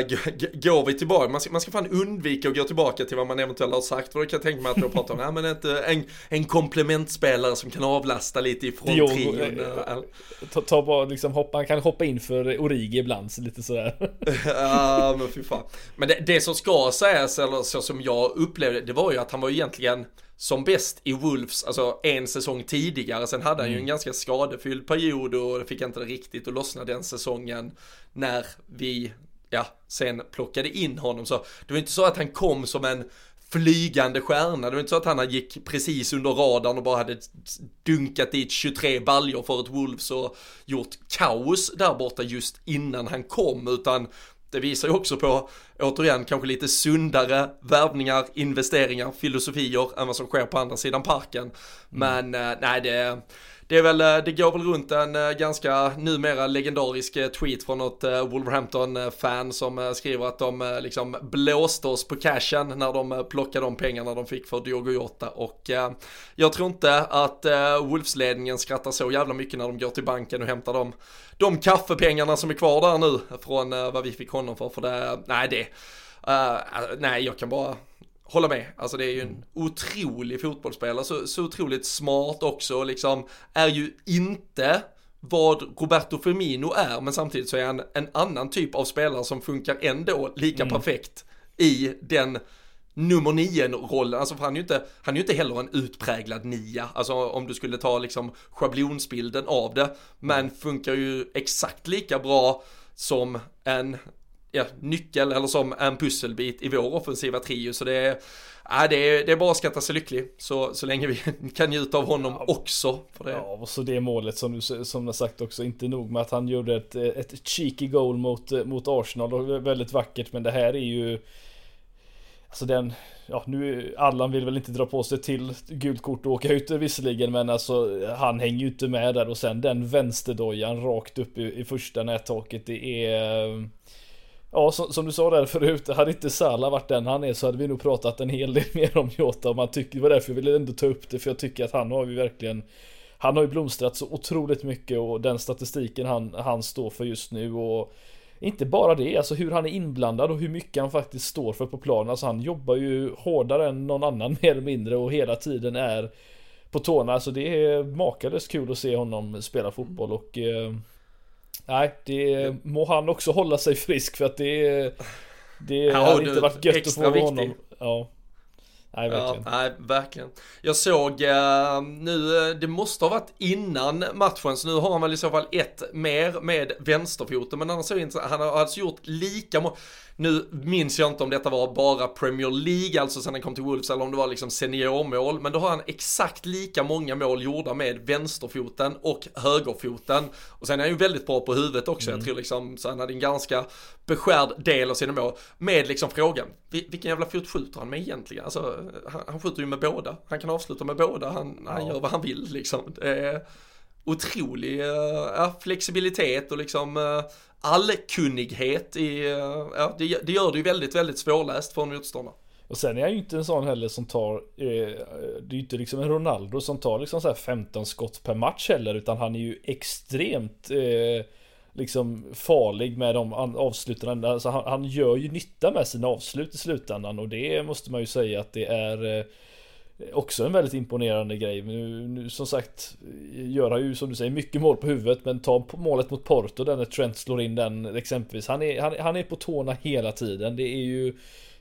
går vi tillbaka, man ska, man ska fan undvika att gå tillbaka till vad man eventuellt har sagt, för då kan jag tänka mig att jag pratar om, (laughs) ja men ett, eh, en, en komplementspelare som kan avlasta lite ifrån trion. Uh, ta, ta bara liksom hoppa, han kan hoppa in för Origi ibland, så lite sådär. (laughs) ja, men fy fan. Men det, det som ska sägas, eller så som jag upplevde det, var ju att han var egentligen som bäst i Wolves, alltså en säsong tidigare. Sen hade han ju en mm. ganska skadefylld period och fick inte riktigt att lossna den säsongen när vi, ja, sen plockade in honom. Så det var inte så att han kom som en flygande stjärna. Det var inte så att han gick precis under radarn och bara hade dunkat dit 23 baljor för ett Wolves och gjort kaos där borta just innan han kom, utan det visar ju också på, återigen, kanske lite sundare värvningar, investeringar, filosofier än vad som sker på andra sidan parken. Mm. Men mm. nej, det det är väl, eh, det går väl runt en eh, ganska numera legendarisk eh, tweet från något Wolverhampton-fan som skriver att de liksom blåste oss på cashen när de plockade de pengarna de fick för Diogo Jota. Och jag tror inte att Wolves-ledningen skrattar så jävla mycket när de går till banken och hämtar de, de kaffepengarna som är kvar där nu från vad vi fick honom för, för det, nej det, uh, nej jag kan bara hålla med. Alltså det är ju en otrolig fotbollsspelare, så, så otroligt smart också, liksom är ju inte vad Roberto Firmino är, men samtidigt så är han en annan typ av spelare som funkar ändå lika mm. perfekt i den nummer nio rollen, alltså för han är ju inte, han är ju inte heller en utpräglad nia, alltså om du skulle ta liksom schablonsbilden av det, men funkar ju exakt lika bra som en ja, nyckel eller som en pusselbit i vår offensiva trio. Så det är, ja, det är, det är bara att skatta sig lycklig så, så länge vi (laughs) kan njuta av honom ja, också. För det. Ja, och så det målet som du som har sagt också, inte nog med att han gjorde ett, ett cheeky goal mot, mot Arsenal och väldigt vackert, men det här är ju Alltså den, ja nu, Allan vill väl inte dra på sig till gult kort och åka ut visserligen men alltså han hänger ju inte med där och sen den vänsterdojan rakt upp i, i första nättaket det är Ja, som, som, du sa där förut, hade inte Salah varit den han är så hade vi nog pratat en hel del (laughs) mer om Jota. Man tycker, det var därför jag ville ändå ta upp det, för jag tycker att han har ju verkligen Han har ju blomstrat så otroligt mycket och den statistiken han, han står för just nu och inte bara det, alltså hur han är inblandad och hur mycket han faktiskt står för på planen. Alltså han jobbar ju hårdare än någon annan (laughs) mer eller mindre och hela tiden är på tårna. Alltså det är makalöst kul att se honom spela fotboll och eh, Nej, det må han också hålla sig frisk för att det Det ja, hade inte varit gött att få viktig. honom Ja Nej verkligen. Ja, nej, verkligen. Jag såg uh, nu, eh, det måste ha varit innan matchen, så nu har han väl i så fall ett mer med vänsterfoten, men annars så inte, han har alltså gjort lika många nu minns jag inte om detta var bara Premier League, alltså sen han kom till Wolves, eller om det var liksom seniormål, men då har han exakt lika många mål gjorda med vänsterfoten och högerfoten. Och sen är han ju väldigt bra på huvudet också, mm. jag tror liksom, så han hade en ganska beskärd del av sina mål. Med liksom frågan, vilken jävla fot skjuter han med egentligen? Alltså, han, han skjuter ju med båda, han kan avsluta med båda, han, ja. han gör vad han vill liksom. Det är otrolig uh, flexibilitet och liksom uh, allkunnighet i, eh, ja, det, det, gör det ju väldigt, väldigt svårläst för en motståndare. Och sen är han ju inte en sån heller som tar eh, Det är ju inte liksom en Ronaldo som tar liksom så här 15 skott per match heller utan han är ju extremt eh, Liksom farlig med de avsluten. Alltså han, han, gör ju nytta med sina avslut i slutändan och det måste man ju säga att det är eh, Också en väldigt imponerande grej. Nu, nu som sagt Gör han ju som du säger mycket mål på huvudet men ta målet mot Porto där när Trent slår in den exempelvis. Han är, han, han är på tårna hela tiden. Det är ju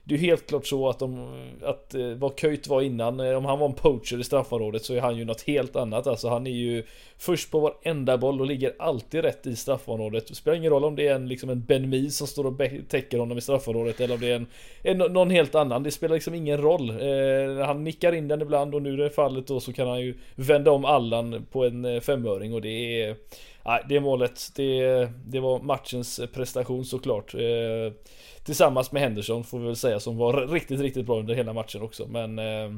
det är helt klart så att, de, att eh, vad Köjt var innan, eh, om han var en poacher i straffområdet så är han ju något helt annat. Alltså han är ju först på varenda boll och ligger alltid rätt i straffområdet. Det spelar ingen roll om det är en, liksom en Ben Mee som står och täcker honom i straffområdet eller om det är en, en någon helt annan. Det spelar liksom ingen roll. Eh, han nickar in den ibland och nu i det fallet då så kan han ju vända om Allan på en eh, femöring och det är Nej, det målet, det, det var matchens prestation såklart. Eh, Tillsammans med Henderson får vi väl säga som var riktigt, riktigt bra under hela matchen också. Men eh,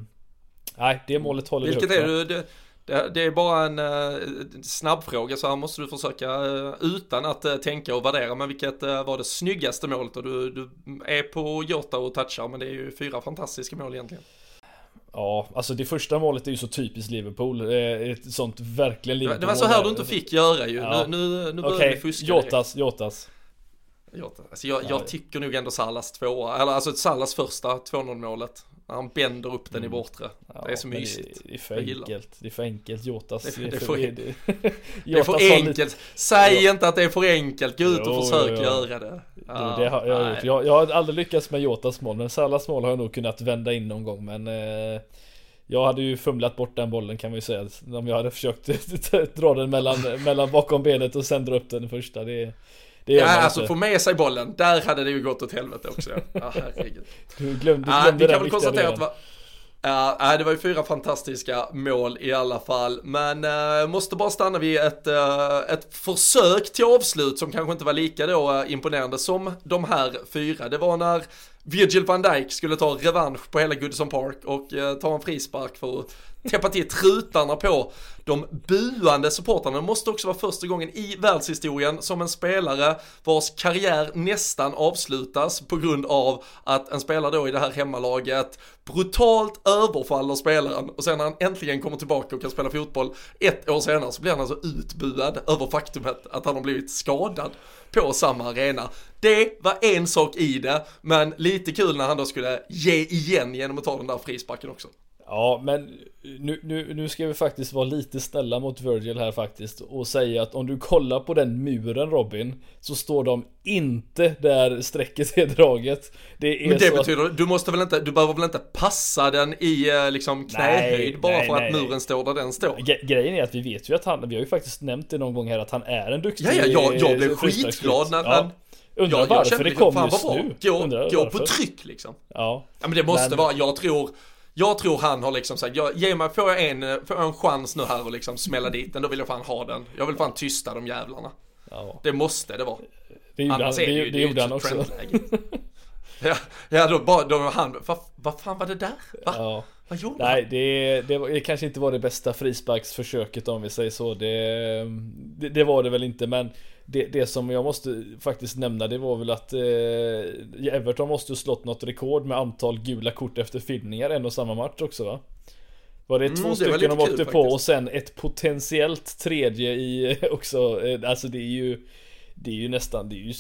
nej, det målet håller Vilket vi högt. Är det, det, det är bara en uh, snabb fråga så här måste du försöka uh, utan att uh, tänka och värdera. Men vilket uh, var det snyggaste målet? Och du, du är på Jota och touchar men det är ju fyra fantastiska mål egentligen. Ja, alltså det första målet är ju så typiskt Liverpool. Ett sånt verkligen Liverpool. Det var så här du inte fick göra ju. Ja. Nu, nu, nu börjar okay. vi fuska. Jotas, Jotas. Alltså jag, jag tycker nog ändå Salas tvåa, eller alltså Salas första 2-0 målet. Han bänder upp den i mm. bortre. Ja, det är så mysigt. Det, är för enkelt. Det är för enkelt. Jotas. Det, det, är för, det, det är (laughs) (laughs) för enkelt. Säg ja. inte att det är för enkelt. Gå ut och jo, försök jo, göra det. Ja, det har jag, gjort. Jag, jag har aldrig lyckats med Jotas mål. Men Salas mål har jag nog kunnat vända in någon gång. Men eh, jag hade ju fumlat bort den bollen kan man ju säga. Om jag hade försökt (laughs) dra den mellan, mellan bakom benet och sen dra upp den första. Det det ja, alltså få med sig bollen. Där hade det ju gått åt helvete också. Ja, (laughs) herregud. Du glömde, du glömde ja, vi kan väl konstatera att Ja, uh, det var ju fyra fantastiska mål i alla fall, men uh, måste bara stanna vid ett, uh, ett försök till avslut som kanske inte var lika då imponerande som de här fyra. Det var när Virgil van Dijk skulle ta revansch på hela Goodison Park och eh, ta en frispark för att täppa till trutarna på de buande supportrarna. Det måste också vara första gången i världshistorien som en spelare vars karriär nästan avslutas på grund av att en spelare då i det här hemmalaget brutalt överfaller spelaren och sen när han äntligen kommer tillbaka och kan spela fotboll ett år senare så blir han alltså utbuad över faktumet att han har blivit skadad på samma arena. Det var en sak i det, men lite kul när han då skulle ge igen genom att ta den där frisparken också. Ja, men nu, nu, nu ska vi faktiskt vara lite snälla mot Virgil här faktiskt och säga att om du kollar på den muren Robin så står de inte där strecket är draget. Det är Men det betyder, att... du måste väl inte, du behöver väl inte passa den i eh, liksom knähöjd bara nej, för nej, att muren står där den står? Grejen är att vi vet ju att han, vi har ju faktiskt nämnt det någon gång här att han är en duktig Ja, ja, jag, jag blev skitglad när, ja. Undrar ja, varför det kom just nu. Gå, gå på tryck liksom. Ja. ja men det måste men... vara, jag tror jag tror han har liksom sagt, jag, ge mig, får jag, en, får jag en chans nu här och liksom smälla dit den, då vill jag fan ha den. Jag vill fan tysta de jävlarna. Ja. Det måste det vara. Det gjorde Annars han, är det, det, det gjorde han också. (laughs) ja, ja, då bara, då han, vad, vad fan var det där? Va? Ja. Vad gjorde Nej, det, det, det kanske inte var det bästa frisparksförsöket om vi säger så. Det, det, det var det väl inte, men det, det som jag måste faktiskt nämna det var väl att eh, Everton måste slått något rekord med antal gula kort efter filmningar en och samma match också va? Var det mm, två stycken de åkte på och sen ett potentiellt tredje i också, eh, alltså det är ju Det är ju nästan, det är ju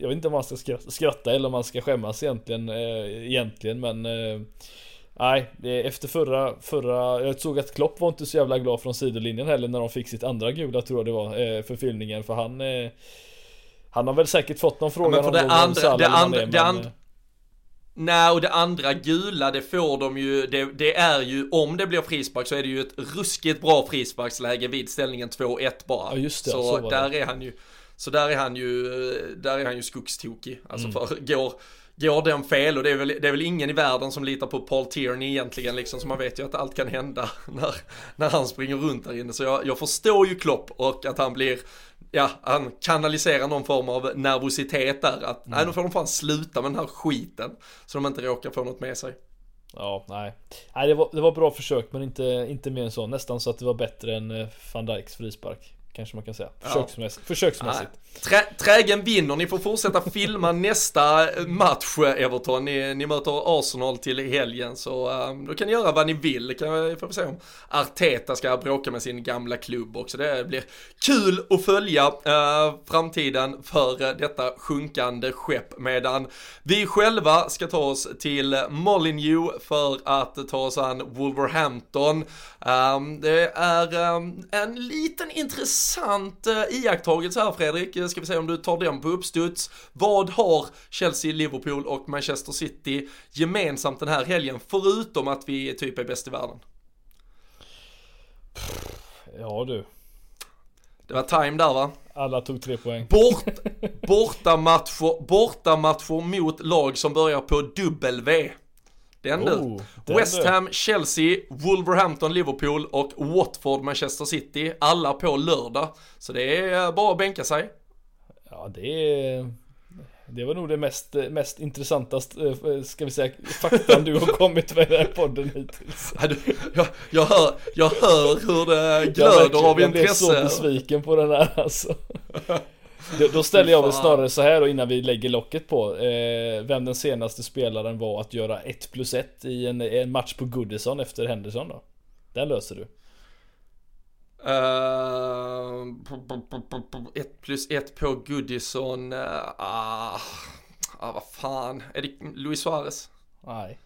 Jag vet inte om man ska skratta eller om man ska skämmas egentligen, eh, egentligen men eh, Nej, efter förra, förra, jag såg att Klopp var inte så jävla glad från sidolinjen heller när de fick sitt andra gula tror jag det var eh, för filmningen för han eh, Han har väl säkert fått någon fråga ja, om det andra, det andra, det andra eh, Nej, och det andra gula, det får de ju, det, det, är ju, om det blir frispark så är det ju ett ruskigt bra frisparksläge vid ställningen 2-1 bara. Ja, just det, så, så där det. är han ju, så där är han ju, där är han ju skogstokig. Alltså mm. för går, går den fel och det är, väl, det är väl ingen i världen som litar på Paul Tierney egentligen liksom så man vet ju att allt kan hända (laughs) när, när han springer runt där inne så jag, jag förstår ju Klopp och att han blir ja, han kanaliserar någon form av nervositet där att mm. nej nu får de fan sluta med den här skiten så de inte råkar få något med sig. Ja, nej. Nej, det var, det var bra försök men inte, inte mer än så. Nästan så att det var bättre än eh, van Dijks frispark. Kanske man kan säga. Försöksmässigt. Försöksmässigt. Trä, trägen vinner, ni får fortsätta (laughs) filma nästa match Everton. Ni, ni möter Arsenal till helgen så um, då kan ni göra vad ni vill. Kan vi får se om Arteta ska bråka med sin gamla klubb också. Det blir kul att följa uh, framtiden för detta sjunkande skepp medan vi själva ska ta oss till Molineux för att ta oss an Wolverhampton. Um, det är um, en liten intressant uh, iakttagelse här Fredrik ska vi se om du tar den på uppstuds. Vad har Chelsea, Liverpool och Manchester City gemensamt den här helgen? Förutom att vi typ är bäst i världen. Ja du. Det var time där va? Alla tog tre poäng. Bort, (laughs) bortamatcher, bortamatcher mot lag som börjar på W. Den du. Oh, West Ham, Chelsea, Wolverhampton, Liverpool och Watford, Manchester City. Alla på lördag. Så det är bara att bänka sig. Ja, det Det var nog det mest, mest intressanta, eh, ska vi säga, faktan du har (laughs) kommit med i den här podden hittills. Ja, du, jag, jag, hör, jag hör hur det glöder av intresse. Jag blev så besviken på den här alltså. (laughs) Då, då ställer jag väl snarare så här då innan vi lägger locket på. Eh, vem den senaste spelaren var att göra 1 plus 1 i en, en match på Goodison efter Henderson då? Den löser du. Uh, ett plus ett på Goodison. Uh, ah, ah, vad fan. Är det Luis Suarez? Nej.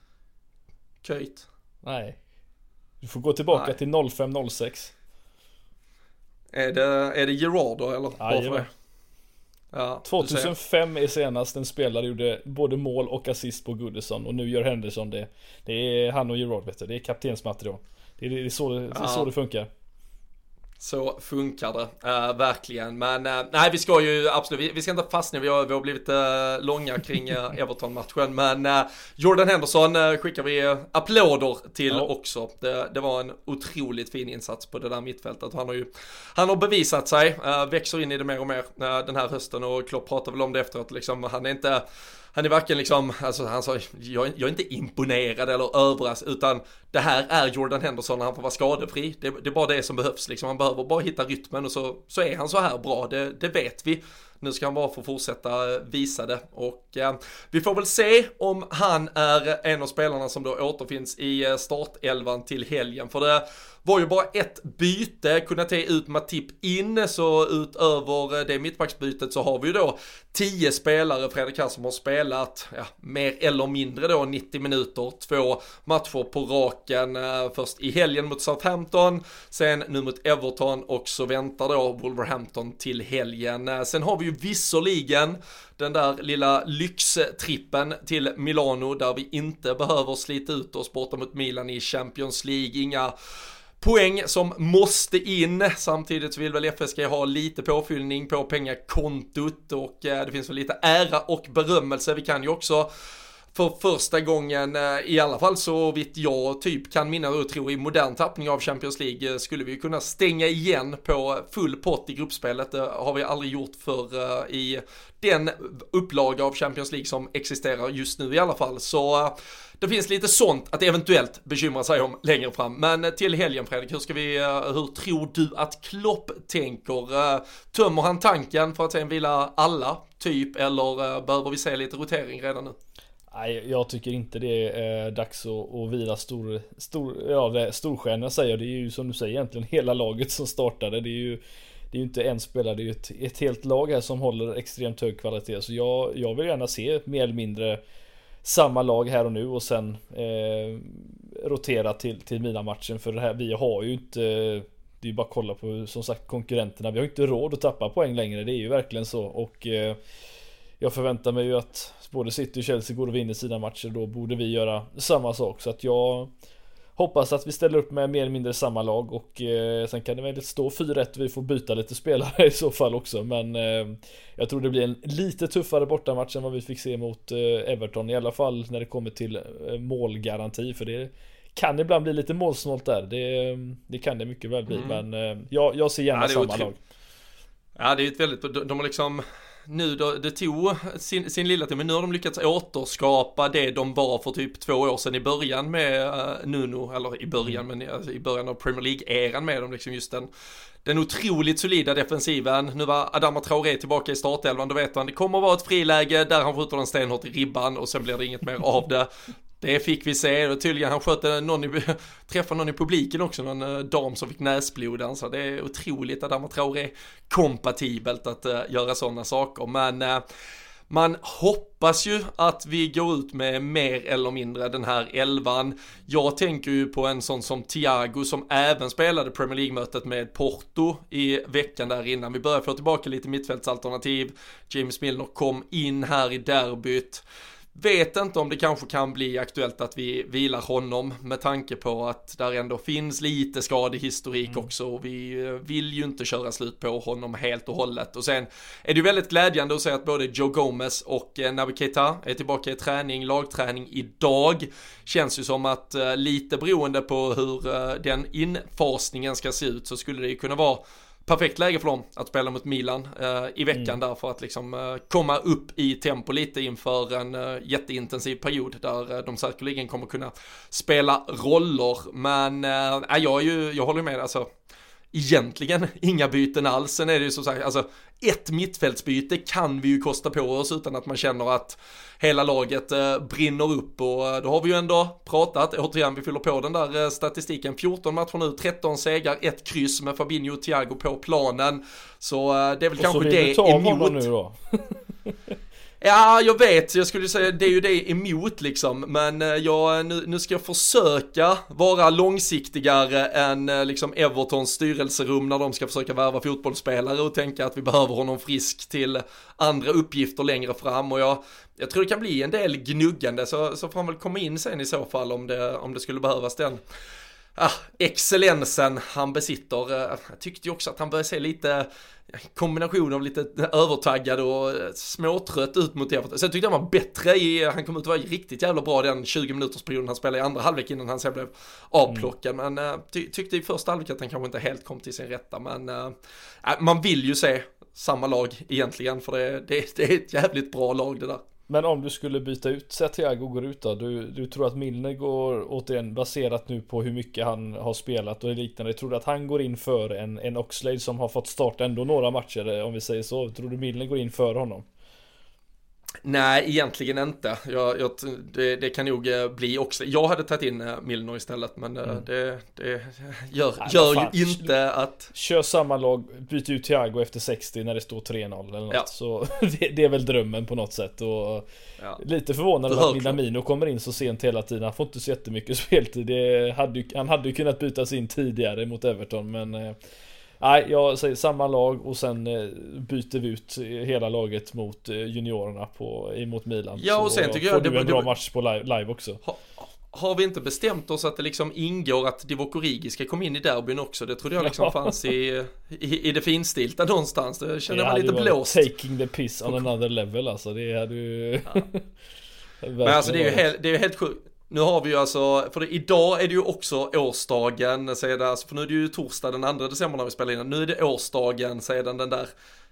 Köjt? Nej. Du får gå tillbaka Nej. till 0506. Är det, är det Gerard då eller? Jajamän. Ja, 2005 är senast en spelare gjorde både mål och assist på Goodison och nu gör Henderson det. Det är han och Gerard vet du. Det är kaptensmaterial. Det är, det är, så, det, är så det funkar. Så funkar det, uh, verkligen. Men uh, nej, vi ska ju absolut, vi, vi ska inte fastna, vi har, vi har blivit uh, långa kring Everton-matchen. Men Jordan Henderson skickar vi applåder till ja. också. Det, det, var en otroligt fin insats på det där mittfältet. Han har ju, han har bevisat sig, växer in i det mer och mer den här hösten och Klopp pratar väl om det efteråt liksom. Han är inte han är varken liksom, alltså han sa, jag, jag är inte imponerad eller överraskad, utan det här är Jordan Henderson när han får vara skadefri. Det, det, är bara det som behövs liksom, han behöver bara hitta rytmen och så, så är han så här bra, det, det vet vi. Nu ska han bara få fortsätta eh, visa det och eh, vi får väl se om han är en av spelarna som då återfinns i eh, startelvan till helgen. För det var ju bara ett byte, kunna ta ut Matip in, så utöver eh, det mittbacksbytet så har vi ju då tio spelare, Fredrik här, som har spelat ja, mer eller mindre då 90 minuter, två matcher på raken, eh, först i helgen mot Southampton, sen nu mot Everton och så väntar då Wolverhampton till helgen. Eh, sen har vi ju visserligen den där lilla lyxtrippen till Milano där vi inte behöver slita ut oss borta mot Milan i Champions League, inga poäng som måste in. Samtidigt så vill väl FSG ha lite påfyllning på pengakontot och eh, det finns väl lite ära och berömmelse. Vi kan ju också för första gången, eh, i alla fall så vitt jag typ kan minnas och tro i modern tappning av Champions League eh, skulle vi kunna stänga igen på full pott i gruppspelet. Det har vi aldrig gjort för eh, i den upplaga av Champions League som existerar just nu i alla fall. Så det finns lite sånt att eventuellt bekymra sig om längre fram. Men till helgen Fredrik, hur ska vi, hur tror du att Klopp tänker? Tömmer han tanken för att sen vila alla typ eller behöver vi se lite rotering redan nu? Nej, jag tycker inte det är dags att, att vila stor, stor, ja, det storstjärnorna säger. Det är ju som du säger egentligen hela laget som startade. Det är ju det är ju inte en spelare, det är ju ett, ett helt lag här som håller extremt hög kvalitet. Så jag, jag vill gärna se mer eller mindre samma lag här och nu och sen eh, rotera till, till mina matchen för det här, vi har ju inte Det är ju bara att kolla på som sagt konkurrenterna. Vi har inte råd att tappa poäng längre. Det är ju verkligen så och eh, Jag förväntar mig ju att både City och Chelsea går och vinner sina matcher. Då borde vi göra samma sak så att jag Hoppas att vi ställer upp med mer eller mindre samma lag och eh, sen kan det väl stå 4-1 vi får byta lite spelare (laughs) i så fall också men eh, Jag tror det blir en lite tuffare bortamatch än vad vi fick se mot eh, Everton i alla fall när det kommer till eh, målgaranti för det kan ibland bli lite målsnålt där. Det, det kan det mycket väl bli mm. men eh, jag, jag ser gärna ja, samma lag. Ja det är ett väldigt, de, de har liksom nu då, det tog sin, sin lilla tid, men nu har de lyckats återskapa det de var för typ två år sedan i början med uh, Nuno, eller i början, men alltså, i början av Premier League-eran med dem, liksom just den den otroligt solida defensiven. Nu var Adama Traoré tillbaka i startelvan, då vet man det kommer att vara ett friläge där han skjuter den stenhårt i ribban och sen blir det inget mer av det. Det fick vi se och tydligen han sköt någon i, (laughs) träffade någon i publiken också, någon eh, dam som fick näsblod. Alltså det är otroligt att Adama är kompatibelt att uh, göra sådana saker. Men uh, man hoppas ju att vi går ut med mer eller mindre den här elvan. Jag tänker ju på en sån som Thiago som även spelade Premier League-mötet med Porto i veckan där innan. Vi börjar få tillbaka lite mittfältsalternativ. James Milner kom in här i derbyt. Vet inte om det kanske kan bli aktuellt att vi vilar honom med tanke på att där ändå finns lite skadehistorik mm. också och vi eh, vill ju inte köra slut på honom helt och hållet. Och sen är det ju väldigt glädjande att se att både Joe Gomez och eh, Naby Keita är tillbaka i träning, lagträning idag. Känns ju som att eh, lite beroende på hur den infasningen ska se ut så skulle det ju kunna vara perfekt läge för dem att spela mot Milan eh, i veckan mm. där för att liksom eh, komma upp i tempo lite inför en eh, jätteintensiv period där eh, de säkerligen kommer kunna spela roller. Men eh, jag, är ju, jag håller med, alltså egentligen inga byten alls. Sen är det ju som sagt, alltså ett mittfältsbyte kan vi ju kosta på oss utan att man känner att hela laget eh, brinner upp och eh, då har vi ju ändå pratat, återigen vi fyller på den där eh, statistiken, 14 matcher nu, 13 segrar, ett kryss med Fabinho och Thiago på planen. Så eh, det är väl och kanske det emot. Nu då? (laughs) Ja, jag vet, jag skulle säga det är ju det emot liksom, men eh, jag, nu, nu ska jag försöka vara långsiktigare än eh, liksom Evertons styrelserum när de ska försöka värva fotbollsspelare och tänka att vi behöver honom frisk till andra uppgifter längre fram. Och jag, jag tror det kan bli en del gnuggande så, så får han väl komma in sen i så fall om det, om det skulle behövas den ah, excellensen han besitter. Eh, jag tyckte ju också att han började se lite kombination av lite övertaggad och eh, småtrött ut mot Everton. Sen tyckte jag han var bättre i, han kom ut och var riktigt jävla bra den 20 minuters perioden han spelade i andra halvlek innan han sen blev avplockad. Mm. Men eh, ty tyckte i första halvlek att han kanske inte helt kom till sin rätta. Men äh, man vill ju se samma lag egentligen för det, det, det är ett jävligt bra lag det där. Men om du skulle byta ut, säg att Thiago går ut då. Du, du tror att Milner går återigen baserat nu på hur mycket han har spelat och liknande. Tror du att han går in för en, en Oxlade som har fått starta ändå några matcher om vi säger så? Tror du Milner går in för honom? Nej, egentligen inte. Jag, jag, det, det, kan nog eh, bli också. Jag hade tagit in eh, Milner istället, men eh, mm. det, det, gör, Nej, gör ju inte att... Kör samma lag, byt ut Thiago efter 60 när det står 3-0 eller något. Ja. Så (laughs) det, det, är väl drömmen på något sätt. Och ja. Lite förvånad att Minamino kommer in så sent hela tiden. Han får inte så jättemycket (laughs) speltid. Hade, han hade ju kunnat bytas in tidigare mot Everton, men Nej, jag säger samma lag och sen eh, byter vi ut hela laget mot eh, juniorerna på, mot Milan. Ja, och sen tycker jag... Får du en bra match på live, live också. Ha, har vi inte bestämt oss att det liksom ingår att Divock Origi ska komma in i derbyn också? Det trodde jag liksom fanns i, i, i det finstilta någonstans. Det känner man lite blåst. Taking the piss on another level alltså. Det hade ju... Ja. (laughs) Men alltså det är ju helt, det är helt sjukt. Nu har vi ju alltså, för det, idag är det ju också årsdagen sedan, alltså, för nu är det ju torsdag den 2 december när vi spelar in Nu är det årsdagen sedan den där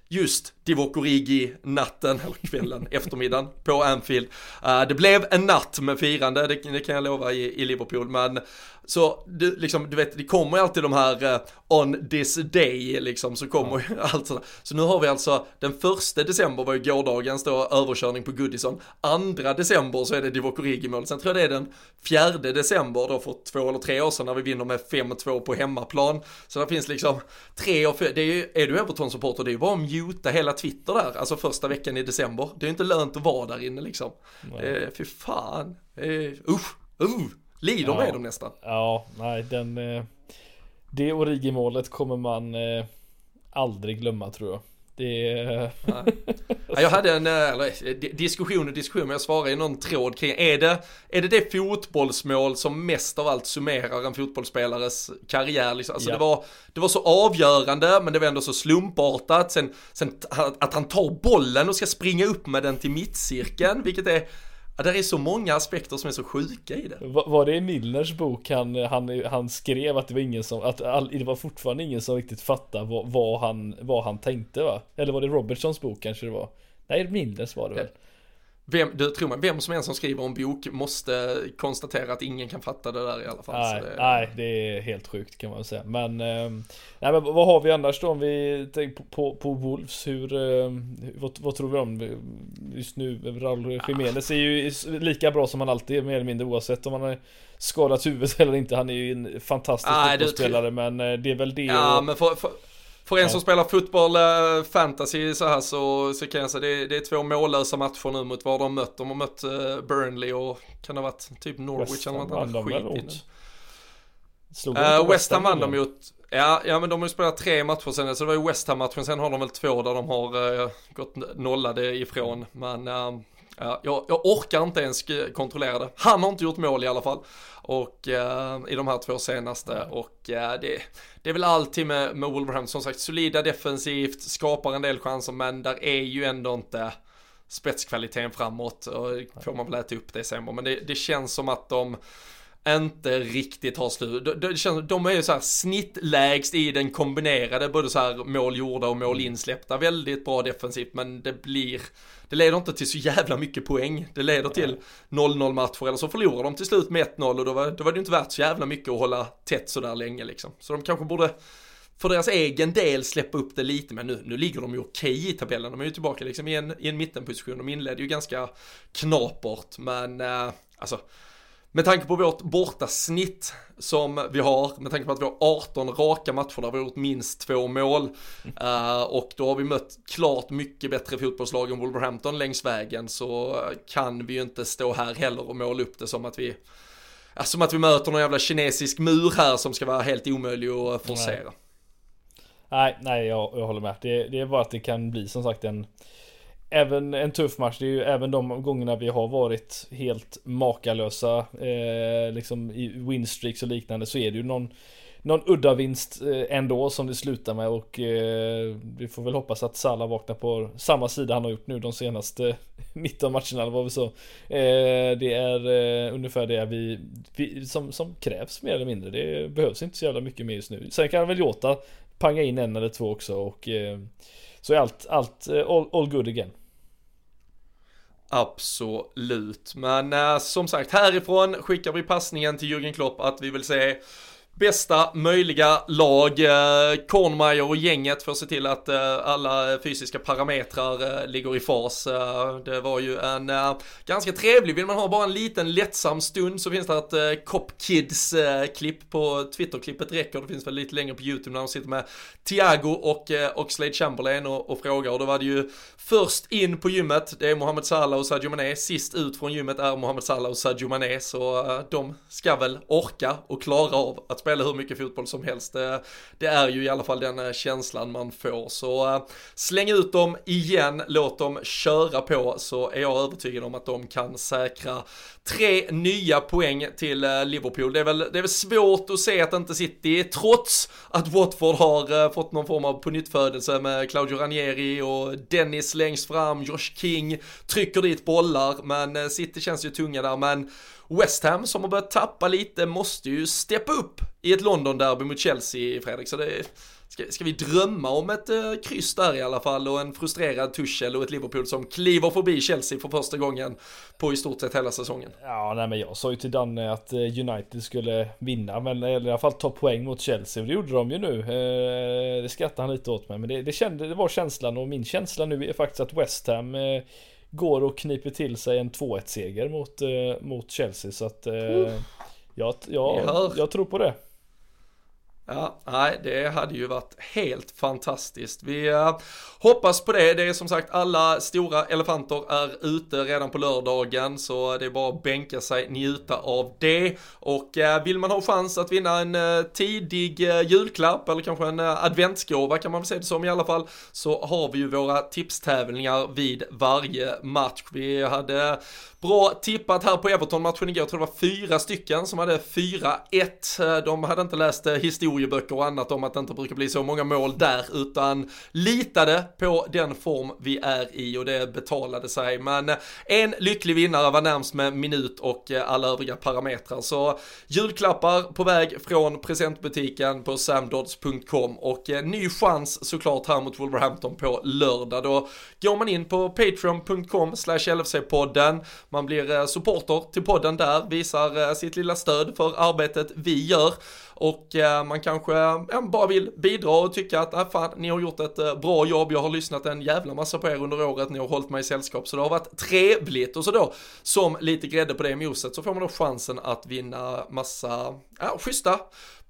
just Divock Origi-natten, eller kvällen, (laughs) eftermiddagen på Anfield. Uh, det blev en natt med firande, det, det kan jag lova i, i Liverpool, men så du, liksom, du vet, det kommer ju alltid de här uh, on this day liksom, så kommer ju ja. (laughs) allt sådär. Så nu har vi alltså, den första december var ju gårdagens då överkörning på Goodison. Andra december så är det Divock Origi-mål. Sen tror jag det är den fjärde december då för två eller tre år sedan när vi vinner med 5-2 på hemmaplan. Så det finns liksom tre och fyra, det är ju, är du Everton-supporter, det är ju bara att muta hela Twitter där, alltså första veckan i december. Det är ju inte lönt att vara där inne liksom. Nej. Eh, fy fan, eh, usch, uh. Lider ja. med dem nästan. Ja, nej den... Eh, det Origi-målet kommer man eh, aldrig glömma tror jag. Det är... ja, jag hade en eh, eller, diskussion och diskussion, men jag svarade i någon tråd kring, är det, är det det fotbollsmål som mest av allt summerar en fotbollsspelares karriär? Liksom? Alltså ja. det, var, det var så avgörande, men det var ändå så slumpartat. Sen, sen att han tar bollen och ska springa upp med den till mittcirkeln, vilket är Ja, det är så många aspekter som är så sjuka i det. Var, var det i Milners bok han, han, han skrev att det var ingen som, att all, det var fortfarande ingen som riktigt fattade vad, vad, han, vad han tänkte va? Eller var det Robertsons bok kanske det var? Nej, Milners var det väl? Vem, du tror man, vem som än som skriver en bok måste konstatera att ingen kan fatta det där i alla fall. Nej, det... nej det är helt sjukt kan man säga. Men, eh, nej, men vad har vi annars då om vi tänker på, på, på Wolves? Hur, eh, vad, vad, tror vi om just nu? Raul Jiménez är ju lika bra som han alltid är mer eller mindre oavsett om han har skadat huvudet eller inte. Han är ju en fantastisk fotbollsspelare men eh, det är väl det. Ja, och... men för, för för en ja. som spelar fotboll, äh, fantasy så här så, så kan jag säga det, det är två mållösa matcher nu mot vad de mött. De har mött äh, Burnley och kan det ha varit typ Norwich eller något annat skit Slog uh, West Ham vann de mot, ja, ja men de har ju spelat tre matcher sen, så det var ju West Ham-matchen, sen har de väl två där de har uh, gått nollade ifrån. Men uh, ja, jag, jag, orkar inte ens kontrollera det. Han har inte gjort mål i alla fall. Och eh, i de här två senaste och eh, det, det är väl alltid med, med Wolverhampton som sagt solida defensivt, skapar en del chanser men där är ju ändå inte spetskvaliteten framåt och får man väl äta upp det sen men det, det känns som att de inte riktigt har slut. De, de, de är ju så här snittlägst i den kombinerade, både så här mål gjorda och mål insläppta. Väldigt bra defensivt, men det blir, det leder inte till så jävla mycket poäng. Det leder till 0-0 matcher, eller så förlorar de till slut med 1-0 och då var, då var det inte värt så jävla mycket att hålla tätt så där länge liksom. Så de kanske borde för deras egen del släppa upp det lite, men nu, nu ligger de ju okej i tabellen. De är ju tillbaka liksom i en, i en mittenposition. De inledde ju ganska knapert, men äh, alltså med tanke på vårt bortasnitt som vi har, med tanke på att vi har 18 raka matcher där vi har gjort minst två mål uh, och då har vi mött klart mycket bättre fotbollslag än Wolverhampton längs vägen så kan vi ju inte stå här heller och måla upp det som att vi som att vi möter någon jävla kinesisk mur här som ska vara helt omöjlig att eh, forcera. Nej, nej, nej jag, jag håller med. Det, det är bara att det kan bli som sagt en även en tuff match. Det är ju även de gångerna vi har varit helt makalösa eh, liksom i winstreaks och liknande så är det ju någon någon udda vinst eh, ändå som det slutar med och eh, vi får väl hoppas att Salah vaknar på samma sida han har gjort nu de senaste (laughs) 19 matcherna eller vad vi så. Eh, det är eh, ungefär det vi, vi, som, som krävs mer eller mindre. Det behövs inte så jävla mycket mer just nu. Sen kan väl Jota panga in en eller två också och eh, så är allt, allt eh, all, all good again. Absolut, men äh, som sagt härifrån skickar vi passningen till Jürgen Klopp att vi vill se bästa möjliga lag. Eh, Kornmeier och gänget får se till att eh, alla fysiska parametrar eh, ligger i fas. Det var ju en ganska trevlig, vill man ha bara en liten lättsam stund så finns det ett Cop Kids klipp på Twitter-klippet räcker. Det finns väl lite längre på YouTube när de sitter med Thiago och Oxlade Chamberlain och, och frågar. Och då var det ju först in på gymmet, det är Mohamed Salah och Sadio Mané. Sist ut från gymmet är Mohamed Salah och Sadio Mané. Så de ska väl orka och klara av att spela hur mycket fotboll som helst. Det, det är ju i alla fall den eh, känslan man får. Så eh, släng ut dem igen, låt dem köra på så är jag övertygad om att de kan säkra tre nya poäng till Liverpool. Det är, väl, det är väl svårt att se att inte City, trots att Watford har fått någon form av pånyttfödelse med Claudio Ranieri och Dennis längst fram, Josh King trycker dit bollar, men City känns ju tunga där, men West Ham som har börjat tappa lite måste ju steppa upp i ett London-derby mot Chelsea, Fredrik. Så det ska, ska vi drömma om ett eh, kryss där i alla fall och en frustrerad Tuchel och ett Liverpool som kliver förbi Chelsea för första gången på i stort sett hela säsongen. Ja, nej men jag sa ju till Danne att eh, United skulle vinna, men eh, i alla fall ta poäng mot Chelsea och det gjorde de ju nu. Eh, det skrattade han lite åt mig, men det, det, kände, det var känslan och min känsla nu är faktiskt att West Ham eh, går och kniper till sig en 2-1 seger mot, eh, mot Chelsea. Så att eh, jag, jag, jag tror på det. Ja, nej, det hade ju varit helt fantastiskt. Vi eh, hoppas på det. Det är som sagt alla stora elefanter är ute redan på lördagen så det är bara att bänka sig, njuta av det. Och eh, vill man ha chans att vinna en eh, tidig julklapp eller kanske en adventsgåva kan man väl säga det som i alla fall så har vi ju våra tipstävlingar vid varje match. Vi hade Bra tippat här på Everton-matchen igår, jag tror det var fyra stycken som hade 4-1. De hade inte läst eh, historieböcker och annat om att det inte brukar bli så många mål där, utan litade på den form vi är i och det betalade sig. Men eh, en lycklig vinnare var närmst med minut och eh, alla övriga parametrar. Så julklappar på väg från presentbutiken på samdods.com och ny chans såklart här mot Wolverhampton på lördag. Då går man in på patreon.com slash LFC-podden. Man blir eh, supporter till podden där, visar eh, sitt lilla stöd för arbetet vi gör. Och eh, man kanske bara vill bidra och tycka att äh, fan, ni har gjort ett bra jobb, jag har lyssnat en jävla massa på er under året, ni har hållit mig i sällskap. Så det har varit trevligt. Och så då som lite grädde på det moset så får man då chansen att vinna massa ja, schyssta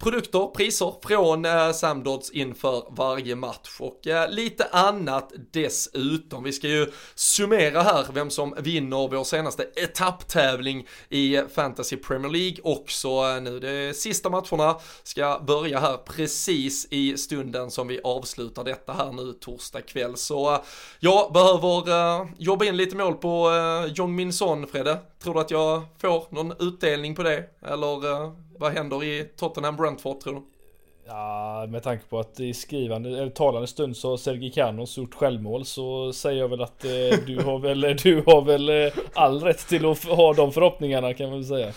produkter, priser från eh, Samdods inför varje match och eh, lite annat dessutom. Vi ska ju summera här vem som vinner vår senaste etapptävling i Fantasy Premier League också eh, nu. De sista matcherna ska börja här precis i stunden som vi avslutar detta här nu torsdag kväll. Så eh, jag behöver eh, jobba in lite mål på eh, Jong Min Son, Fredde. Tror du att jag får någon utdelning på det? Eller eh, vad händer i Tottenham Brentford tror du? Ja, med tanke på att i skrivande eller talande stund så har Sergi Canos gjort självmål så säger jag väl att eh, du har väl, (laughs) du har väl eh, all rätt till att ha de förhoppningarna kan man väl säga.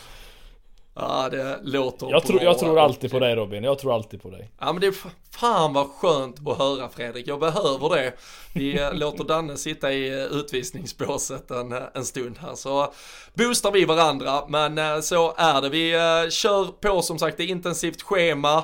Ja, det låter jag, tror, jag tror alltid på dig Robin, jag tror alltid på dig. Ja men det är fan vad skönt att höra Fredrik, jag behöver det. Vi eh, (laughs) låter Danne sitta i eh, utvisningsbåset en, eh, en stund här så boostar vi varandra men så är det. Vi kör på som sagt det är intensivt schema.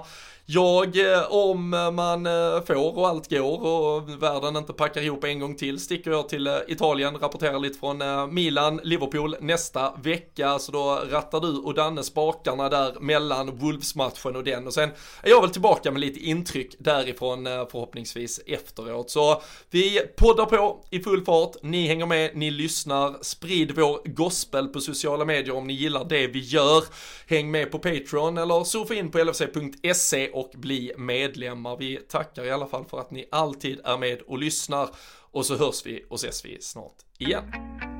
Jag, eh, om man eh, får och allt går och världen inte packar ihop en gång till, sticker jag till eh, Italien, rapporterar lite från Milan, Liverpool nästa vecka. Så då rattar du och Danne spakarna där mellan Wolves-matchen och den. Och sen är jag väl tillbaka med lite intryck därifrån förhoppningsvis efteråt. Så vi poddar på i full fart, ni hänger med, ni lyssnar, sprid vår gospel på sociala medier om ni gillar det vi gör. Häng med på Patreon eller surfa in på lfc.se och bli medlemmar. Vi tackar i alla fall för att ni alltid är med och lyssnar och så hörs vi och ses vi snart igen.